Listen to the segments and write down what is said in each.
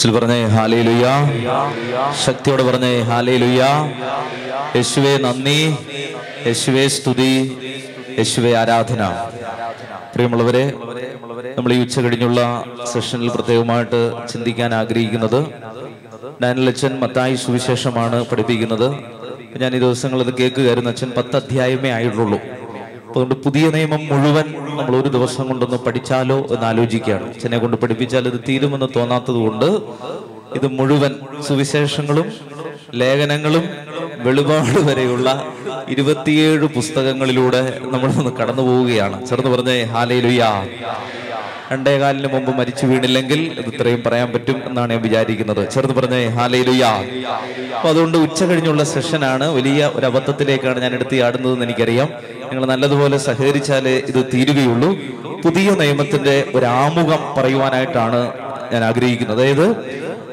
ചില പറഞ്ഞേ ഹാലേ ലുയ്യ ശക്തിയോടെ പറഞ്ഞേ ഹാലേ ലുയ്യ യേശുവേ നന്ദി. യേശുവേ സ്തുതി. യേശുവേ ആരാധന. പ്രിയമുള്ളവരെ നമ്മൾ ഈ ഉച്ച കഴിഞ്ഞുള്ള സെഷനിൽ പ്രത്യേകമായിട്ട് ചിന്തിക്കാൻ ആഗ്രഹിക്കുന്നത് ഡാനിലച്ചൻ മത്തായി സുവിശേഷമാണ് പഠിപ്പിക്കുന്നത്. ഞാൻ ഈ ദിവസങ്ങൾ ഇത് കേൾക്കുകയായിരുന്നു. അച്ഛൻ പത്ത് അധ്യായമേ ആയിട്ടുള്ളൂ. അതുകൊണ്ട് പുതിയ നിയമം മുഴുവൻ നമ്മൾ ഒരു ദിവസം കൊണ്ടൊന്ന് പഠിച്ചാലോ എന്ന് ആലോചിക്കുകയാണ്. ചെന്നെ കൊണ്ട് പഠിപ്പിച്ചാൽ ഇത് തീരുമെന്ന് തോന്നാത്തത് കൊണ്ട് ഇത് മുഴുവൻ സുവിശേഷങ്ങളും ലേഖനങ്ങളും വെളിപാട് വരെയുള്ള ഇരുപത്തിയേഴ് പുസ്തകങ്ങളിലൂടെ നമ്മൾ കടന്നു പോവുകയാണ് ചേർന്ന് പറഞ്ഞേ ഹാലയിലുയാ രണ്ടേകാലിന് മുമ്പ് മരിച്ചു വീണില്ലെങ്കിൽ ഇത് ഇത്രയും പറയാൻ പറ്റും എന്നാണ് ഞാൻ വിചാരിക്കുന്നത്. ചെറുത് പറഞ്ഞേ ഹാലയിലുയാ അപ്പൊ അതുകൊണ്ട് ഉച്ച കഴിഞ്ഞുള്ള സെഷനാണ്. വലിയ ഒരു അബദ്ധത്തിലേക്കാണ് ഞാൻ എടുത്ത് ചാടുന്നതെന്ന് എനിക്കറിയാം. നിങ്ങൾ നല്ലതുപോലെ സഹകരിച്ചാലേ ഇത് തീരുകയുള്ളൂ. പുതിയ നിയമത്തിന്റെ ഒരു ആമുഖം പറയുവാനായിട്ടാണ് ഞാൻ ആഗ്രഹിക്കുന്നത്. അതായത്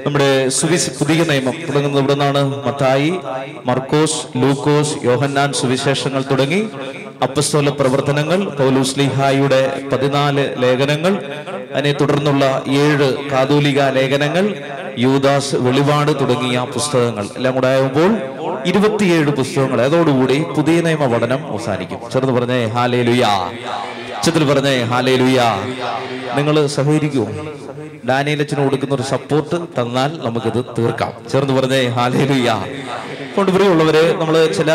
നമ്മുടെ സുവിശ പുതിയ നിയമം തുടങ്ങുന്നത് ഇവിടെ നിന്നാണ് മത്തായി മർക്കോസ് ലൂക്കോസ് യോഹന്നാൻ സുവിശേഷങ്ങൾ തുടങ്ങി അപ്പസ്തോല പ്രവർത്തനങ്ങൾ പൗലുസ്ലിഹായുടെ പതിനാല് ലേഖനങ്ങൾ അതിനെ തുടർന്നുള്ള ഏഴ് കാതോലിക ലേഖനങ്ങൾ യൂദാസ് വെളിപാട് തുടങ്ങിയ പുസ്തകങ്ങൾ. എല്ലാം കൂടെ ആകുമ്പോൾ ഇരുപത്തിയേഴ് പുസ്തകങ്ങൾ. അതോടുകൂടി പുതിയ നിയമ പഠനം അവസാനിക്കും. ചെറുത് പറഞ്ഞേ ഹാലേ ലുയാ ഉച്ചത്തിൽ പറഞ്ഞേ ഹാലേ ലുയാ നിങ്ങൾ സഹകരിക്കുമോ ഡാനിയലച്ചന് കൊടുക്കുന്ന ഒരു സപ്പോർട്ട് തന്നാൽ നമുക്കിത് തീർക്കാം. ചേർന്ന് പറഞ്ഞേ ഹാലേലുയ്യ കൊണ്ട് പ്രിയമുള്ളവരെ നമ്മൾ ചില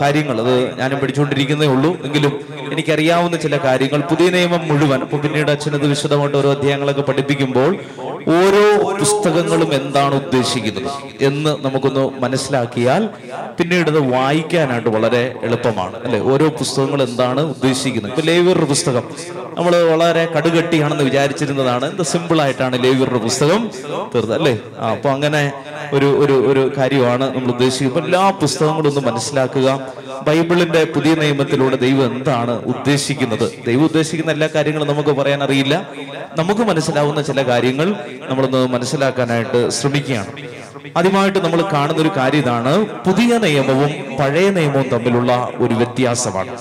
കാര്യങ്ങൾ അത് ഞാനും പഠിച്ചുകൊണ്ടിരിക്കുന്നേ ഉള്ളൂ. എങ്കിലും എനിക്കറിയാവുന്ന ചില കാര്യങ്ങൾ പുതിയ നിയമം മുഴുവൻ അപ്പൊ പിന്നീട് അച്ഛനത് വിശദമായിട്ട് ഓരോ അധ്യായങ്ങളൊക്കെ പഠിപ്പിക്കുമ്പോൾ ഓരോ പുസ്തകങ്ങളും എന്താണ് ഉദ്ദേശിക്കുന്നത് എന്ന് നമുക്കൊന്ന് മനസ്സിലാക്കിയാൽ പിന്നീട് അത് വായിക്കാനായിട്ട് വളരെ എളുപ്പമാണ്. അല്ലെ? ഓരോ പുസ്തകങ്ങൾ എന്താണ് ഉദ്ദേശിക്കുന്നത്? ഇപ്പൊ ലേവിയറുടെ പുസ്തകം. നമ്മൾ വളരെ കടുകട്ടിയാണെന്ന് വിചാരിച്ചിരുന്നതാണ്. എന്ത് സിമ്പിൾ ആയിട്ടാണ് ലേവിയറുടെ പുസ്തകം തീർത്ത് അല്ലേ? ആ അപ്പൊ അങ്ങനെ ഒരു ഒരു ഒരു കാര്യമാണ് നമ്മൾ ഉദ്ദേശിക്കുന്നത്. എല്ലാ പുസ്തകങ്ങളും ഒന്ന് മനസ്സിലാക്കുക. ബൈബിളിന്റെ പുതിയ നിയമത്തിലൂടെ ദൈവം എന്താണ് ഉദ്ദേശിക്കുന്നത്? ദൈവം ഉദ്ദേശിക്കുന്ന എല്ലാ കാര്യങ്ങളും നമുക്ക് പറയാൻ അറിയില്ല. നമുക്ക് മനസ്സിലാവുന്ന ചില കാര്യങ്ങൾ നമ്മളൊന്ന് മനസ്സിലാക്കാനായിട്ട് ശ്രമിക്കുകയാണ്. ആദ്യമായിട്ട് നമ്മൾ കാണുന്ന ഒരു കാര്യം ഇതാണ്. പുതിയ നിയമവും പഴയ നിയമവും തമ്മിലുള്ള ഒരു വ്യത്യാസമാണ്.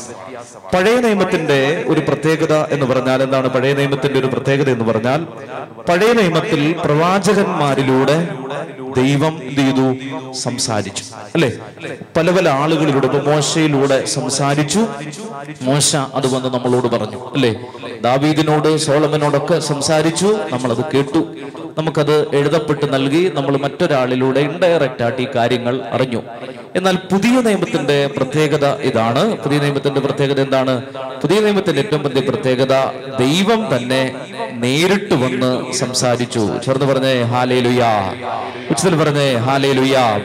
പഴയ നിയമത്തിന്റെ ഒരു പ്രത്യേകത എന്ന് പറഞ്ഞാൽ എന്താണ്? പഴയ നിയമത്തിന്റെ ഒരു പ്രത്യേകത എന്ന് പറഞ്ഞാൽ പഴയ നിയമത്തിൽ പ്രവാചകന്മാരിലൂടെ ദൈവം എന്ത് ചെയ്തു? സംസാരിച്ചു. അല്ലെ? പല പല ആളുകളിലൂടെ ഇപ്പൊ മോശയിലൂടെ സംസാരിച്ചു. മോശ അത് വന്ന് നമ്മളോട് പറഞ്ഞു. അല്ലെ? ദാവീദിനോട് സോളമനോടൊക്കെ സംസാരിച്ചു. നമ്മളത് കേട്ടു. നമുക്കത് എഴുതപ്പെട്ട് നൽകി നമ്മൾ മറ്റൊരാളിലൂടെ ഇൻഡയറക്റ്റ് ആയിട്ട് ഈ കാര്യങ്ങൾ അറിഞ്ഞു. എന്നാൽ പുതിയ നിയമത്തിന്റെ പ്രത്യേകത ഇതാണ്. പുതിയ നിയമത്തിന്റെ പ്രത്യേകത എന്താണ്? പുതിയ നിയമത്തിന്റെ ഏറ്റവും വലിയ പ്രത്യേകത ദൈവം തന്നെ നേരിട്ട് വന്ന് സംസാരിച്ചു. ചേർന്ന് പറഞ്ഞേ ഹാലേ ലുയാ ഉച്ചത്തിൽ പറഞ്ഞേ ഹാലേ ലുയാ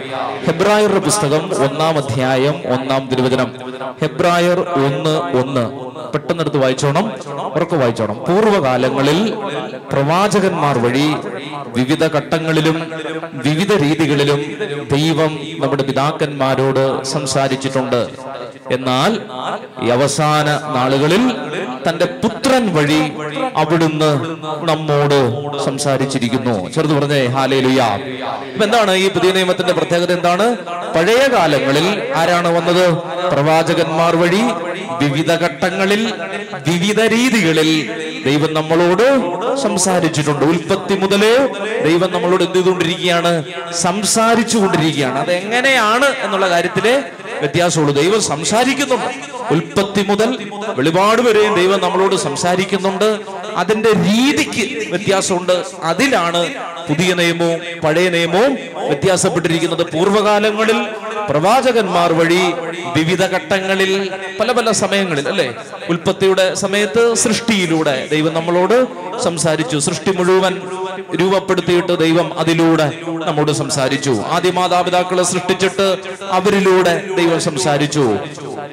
ഹെബ്രായറുടെ പുസ്തകം ഒന്നാം അധ്യായം ഒന്നാം തിരുവചനം. ഹെബ്രായർ ഒന്ന് ഒന്ന്. പെട്ടെന്നെടുത്ത് വായിച്ചോണം. ഉറക്കെ വായിച്ചോണം. പൂർവകാലങ്ങളിൽ പ്രവാചകന്മാർ വഴി വിവിധ ഘട്ടങ്ങളിലും വിവിധ രീതികളിലും ദൈവം നമ്മുടെ പിതാക്കന്മാരോട് സംസാരിച്ചിട്ടുണ്ട്. എന്നാൽ ഈ അവസാന നാളുകളിൽ തന്റെ പുത്രൻ വഴി അവിടുന്ന് നമ്മോട് സംസാരിച്ചിരിക്കുന്നു. ചെറുത് പറഞ്ഞേ ഹാലേ ലുയാ ഇപ്പൊ എന്താണ് ഈ പുതിയ നിയമത്തിന്റെ പ്രത്യേകത എന്താണ്? പഴയ കാലങ്ങളിൽ ആരാണ് വന്നത്? പ്രവാചകന്മാർ വഴി വിവിധ ഘട്ടങ്ങളിൽ വിവിധ രീതികളിൽ ദൈവം നമ്മളോട് സംസാരിച്ചിട്ടുണ്ട്. ഉൽപ്പത്തി മുതലേ ദൈവം നമ്മളോട് എന്ത് ചെയ്തുകൊണ്ടിരിക്കുകയാണ്? സംസാരിച്ചു കൊണ്ടിരിക്കുകയാണ് അത് എങ്ങനെയാണ് എന്നുള്ള കാര്യത്തിൽ വ്യത്യാസമുള്ളൂ. ദൈവം സംസാരിക്കുന്നുണ്ട്. ഉൽപ്പത്തി മുതൽ വെളിപാട് വരെയും ദൈവം നമ്മളോട് സംസാരിക്കുന്നുണ്ട്. അതിന്റെ രീതിക്ക് വ്യത്യാസമുണ്ട്. അതിലാണ് പുതിയ നിയമവും പഴയ നിയമവും വ്യത്യാസപ്പെട്ടിരിക്കുന്നത്. പൂർവകാലങ്ങളിൽ പ്രവാചകന്മാർ വഴി വിവിധ ഘട്ടങ്ങളിൽ പല പല സമയങ്ങളിൽ അല്ലെ? ഉൽപ്പത്തിയുടെ സമയത്ത് സൃഷ്ടിയിലൂടെ ദൈവം നമ്മളോട് സംസാരിച്ചു. സൃഷ്ടി മുഴുവൻ രൂപപ്പെടുത്തിയിട്ട് ദൈവം അതിലൂടെ നമ്മോട് സംസാരിച്ചു. ആദ്യ മാതാപിതാക്കളെ സൃഷ്ടിച്ചിട്ട് അവരിലൂടെ ദൈവം സംസാരിച്ചു.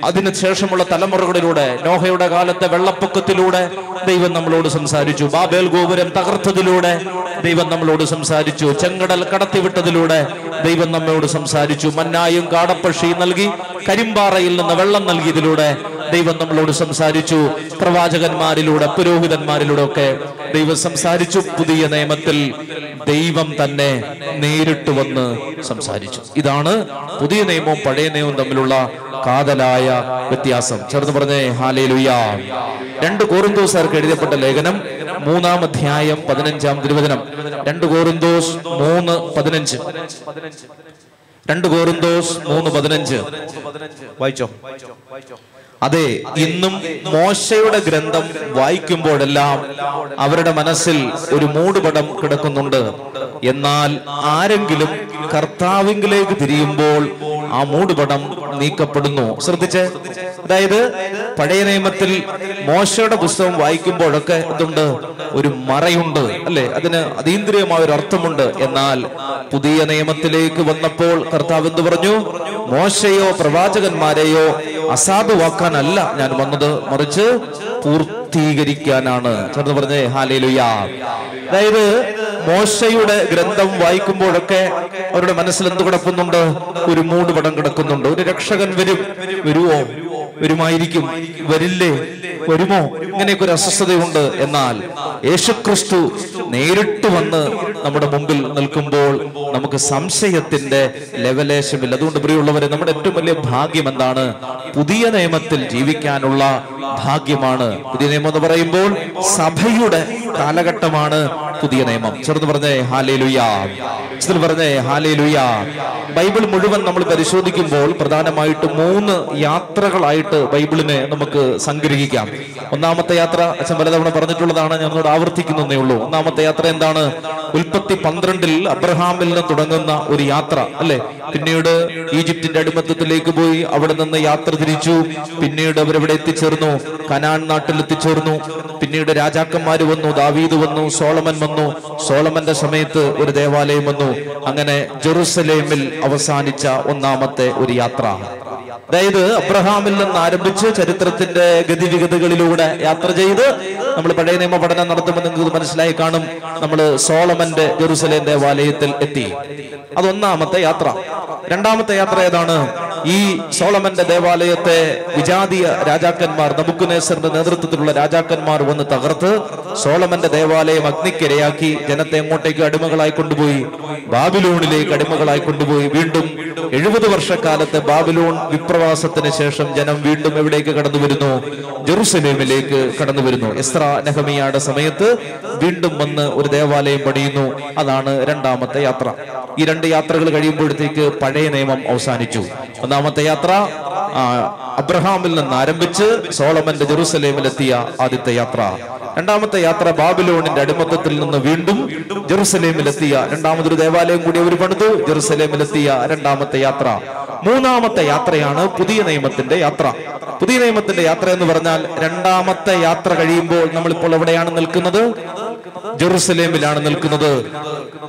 അതിന് ശേഷമുള്ള തലമുറകളിലൂടെ നോഹയുടെ കാലത്തെ വെള്ളപ്പൊക്കത്തിലൂടെ ദൈവം നമ്മളോട് സംസാരിച്ചു. ബാബേൽ ഗോപുരം തകർത്തതിലൂടെ ദൈവം നമ്മളോട് സംസാരിച്ചു. ചെങ്കടൽ കടത്തിവിട്ടതിലൂടെ ദൈവം നമ്മോട് സംസാരിച്ചു. മന്നായും കാടപ്പക്ഷിയും നൽകി കരിമ്പാറയിൽ നിന്ന് വെള്ളം നൽകിയതിലൂടെ ദൈവം നമ്മളോട് സംസാരിച്ചു. പ്രവാചകന്മാരിലൂടെ പുരോഹിതന്മാരിലൂടെ ഒക്കെ ദൈവം സംസാരിച്ചു. പുതിയ നിയമത്തിൽ ദൈവം തന്നെ നേരിട്ട് വന്ന് സംസാരിച്ചു. ഇതാണ് പുതിയ നിയമവും പഴയ നിയമവും തമ്മിലുള്ള കാതലായ വ്യത്യാസം. ചേർന്ന് പറഞ്ഞേ ഹാലേ ലുയാ രണ്ട് കോറിന്തോസുകാർക്ക് എഴുതപ്പെട്ട ലേഖനം മൂന്നാം അധ്യായം പതിനഞ്ചാം തിരുവചനം. രണ്ട് കോറിന്തോസ് മൂന്ന് പതിനഞ്ച്. രണ്ട് കോറിന്തോസ് മൂന്ന് പതിനഞ്ച്. വായിച്ചോ? അതെ ഇന്നും മോശയുടെ ഗ്രന്ഥം വായിക്കുമ്പോഴെല്ലാം അവരുടെ മനസ്സിൽ ഒരു മൂടുപടം കിടക്കുന്നുണ്ട്. എന്നാൽ ആരെങ്കിലും കർത്താവിങ്കിലേക്ക് തിരിയുമ്പോൾ ആ മൂടുപടം നീക്കപ്പെടുന്നു. ശ്രദ്ധിച്ച്? അതായത് പഴയ നിയമത്തിൽ മോശയുടെ പുസ്തകം വായിക്കുമ്പോഴൊക്കെ എന്തുണ്ട്? ഒരു മറയുണ്ട് അല്ലെ? അതിന് അതീന്ദ്രിയമായ ഒരു അർത്ഥമുണ്ട്. എന്നാൽ പുതിയ നിയമത്തിലേക്ക് വന്നപ്പോൾ കർത്താവ് എന്ത് പറഞ്ഞു? മോശയോ പ്രവാചകന്മാരെയോ അസാധുവാക്കാനല്ല ഞാൻ വന്നത്. മറിച്ച് പൂർത്തീകരിക്കാനാണ്. ചേർന്ന് പറഞ്ഞേ ഹാലേലുയാ. അതായത് മോശയുടെ ഗ്രന്ഥം വായിക്കുമ്പോഴൊക്കെ അവരുടെ മനസ്സിൽ എന്ത് കിടക്കുന്നുണ്ട്? ഒരു മൂടുപടം കിടക്കുന്നുണ്ട്. ഒരു രക്ഷകൻ വരും. വരുമോ വരുമായിരിക്കും. വരില്ലേ? വരുമോ? ഇങ്ങനെയൊക്കെ ഒരു അസ്വസ്ഥതയുണ്ട്. എന്നാൽ യേശുക്രിസ്തു നേരിട്ട് വന്ന് നമ്മുടെ മുമ്പിൽ നിൽക്കുമ്പോൾ നമുക്ക് സംശയത്തിന്റെ ലെവലേശമില്ല അതുകൊണ്ട് പ്രിയമുള്ളവരെ നമ്മുടെ ഏറ്റവും വലിയ ഭാഗ്യം എന്താണ്? പുതിയ നിയമത്തിൽ ജീവിക്കാനുള്ള ഭാഗ്യമാണ്. പുതിയ നിയമം എന്ന് പറയുമ്പോൾ സഭയുടെ കാലഘട്ടമാണ് പുതിയ നിയമം. ചെറുത് പറഞ്ഞേ ഹാലേ ലുയാ പറഞ്ഞേ ഹാലേ ലുയ ബൈബിൾ മുഴുവൻ നമ്മൾ പരിശോധിക്കുമ്പോൾ പ്രധാനമായിട്ട് മൂന്ന് യാത്രകളായിട്ട് ബൈബിളിനെ നമുക്ക് സംഗ്രഹിക്കാം. ഒന്നാമത്തെ യാത്ര അച്ഛൻ പലതവണ പറഞ്ഞിട്ടുള്ളതാണ് ഞാൻ ഒന്നുകൂടെ ആവർത്തിക്കുന്നതേ ഉള്ളൂ. ഒന്നാമത്തെ യാത്ര എന്താണ്? ഉൽപ്പത്തി പന്ത്രണ്ടിൽ അബ്രഹാമിൽ നിന്ന് തുടങ്ങുന്ന ഒരു യാത്ര അല്ലെ? പിന്നീട് ഈജിപ്തിന്റെ അടിമത്തത്തിലേക്ക് പോയി അവിടെ നിന്ന് യാത്ര തിരിച്ചു. പിന്നീട് അവരവിടെ എത്തിച്ചേർന്നു കനാൻ നാട്ടിൽ എത്തിച്ചേർന്നു. പിന്നീട് രാജാക്കന്മാർ വന്നു ദാവീദ് വന്നു സോളമൻ വന്നു. സോളമന്റെ സമയത്ത് ഒരു ദേവാലയം വന്നു. അങ്ങനെ ജെറുസലേമിൽ അവസാനിച്ച ഒന്നാമത്തെ ഒരു യാത്ര അതായത് അബ്രഹാമിൽ നിന്ന് ആരംഭിച്ച് ചരിത്രത്തിന്റെ ഗതിവിഗതികളിലൂടെ യാത്ര ചെയ്ത് നമ്മൾ പഴയ നിയമ പഠനം നടത്തുമ്പോൾ നിങ്ങൾക്ക് മനസ്സിലായി കാണും. നമ്മൾ സോളമന്റെ ജെറുസലേം ദേവാലയത്തിൽ എത്തി. അതൊന്നാമത്തെ യാത്ര. രണ്ടാമത്തെ യാത്ര ഏതാണ്? ഈ സോളമന്റെ ദേവാലയത്തെ വിജാതീയ രാജാക്കന്മാർ നബുക്കുനേശ്വറിന്റെ നേതൃത്വത്തിലുള്ള രാജാക്കന്മാർ വന്ന് തകർത്ത് സോളമന്റെ ദേവാലയം അഗ്നിക്കിരയാക്കി ജനത്തെ എങ്ങോട്ടേക്ക് അടിമകളായി കൊണ്ടുപോയി. ബാബിലോണിലേക്ക് കടിമകളായി കൊണ്ടുപോയി. വീണ്ടും എഴുപത് വർഷക്കാലത്തെ ബാബിലോൺ വിപ്രവാസത്തിന് ശേഷം ജനം വീണ്ടും എവിടേക്ക് കടന്നു വരുന്നു? ജെറുസലേമിലേക്ക് കടന്നു വരുന്നു. എസ്ര നെഹമിയയുടെ സമയത്ത് വീണ്ടും വന്ന് ഒരു ദേവാലയം പണിയുന്നു. അതാണ് രണ്ടാമത്തെ യാത്ര. ഈ രണ്ട് യാത്രകൾ കഴിയുമ്പോഴത്തേക്ക് പഴയ നിയമം അവസാനിച്ചു. ഒന്നാമത്തെ യാത്ര അബ്രഹാമിൽ നിന്ന് ആരംഭിച്ച് സോളമന്റെ ജെറുസലേമിലെത്തിയ ആദ്യത്തെ യാത്ര. രണ്ടാമത്തെ യാത്ര ബാബിലോണിന്റെ അടിമത്തത്തിൽ നിന്ന് വീണ്ടും ജെറുസലേമിലെത്തിയ രണ്ടാമതൊരു ദേവാലയം കൂടി അവർ പണിതു. ജെറുസലേമിലെത്തിയ രണ്ടാമത്തെ യാത്ര. മൂന്നാമത്തെ യാത്രയാണ് പുതിയ നിയമത്തിന്റെ യാത്ര. പുതിയ നിയമത്തിന്റെ യാത്ര എന്ന് പറഞ്ഞാൽ രണ്ടാമത്തെ യാത്ര കഴിയുമ്പോൾ നമ്മളിപ്പോൾ എവിടെയാണ് നിൽക്കുന്നത്? ജെറുസലേമിലാണ് നിൽക്കുന്നത്.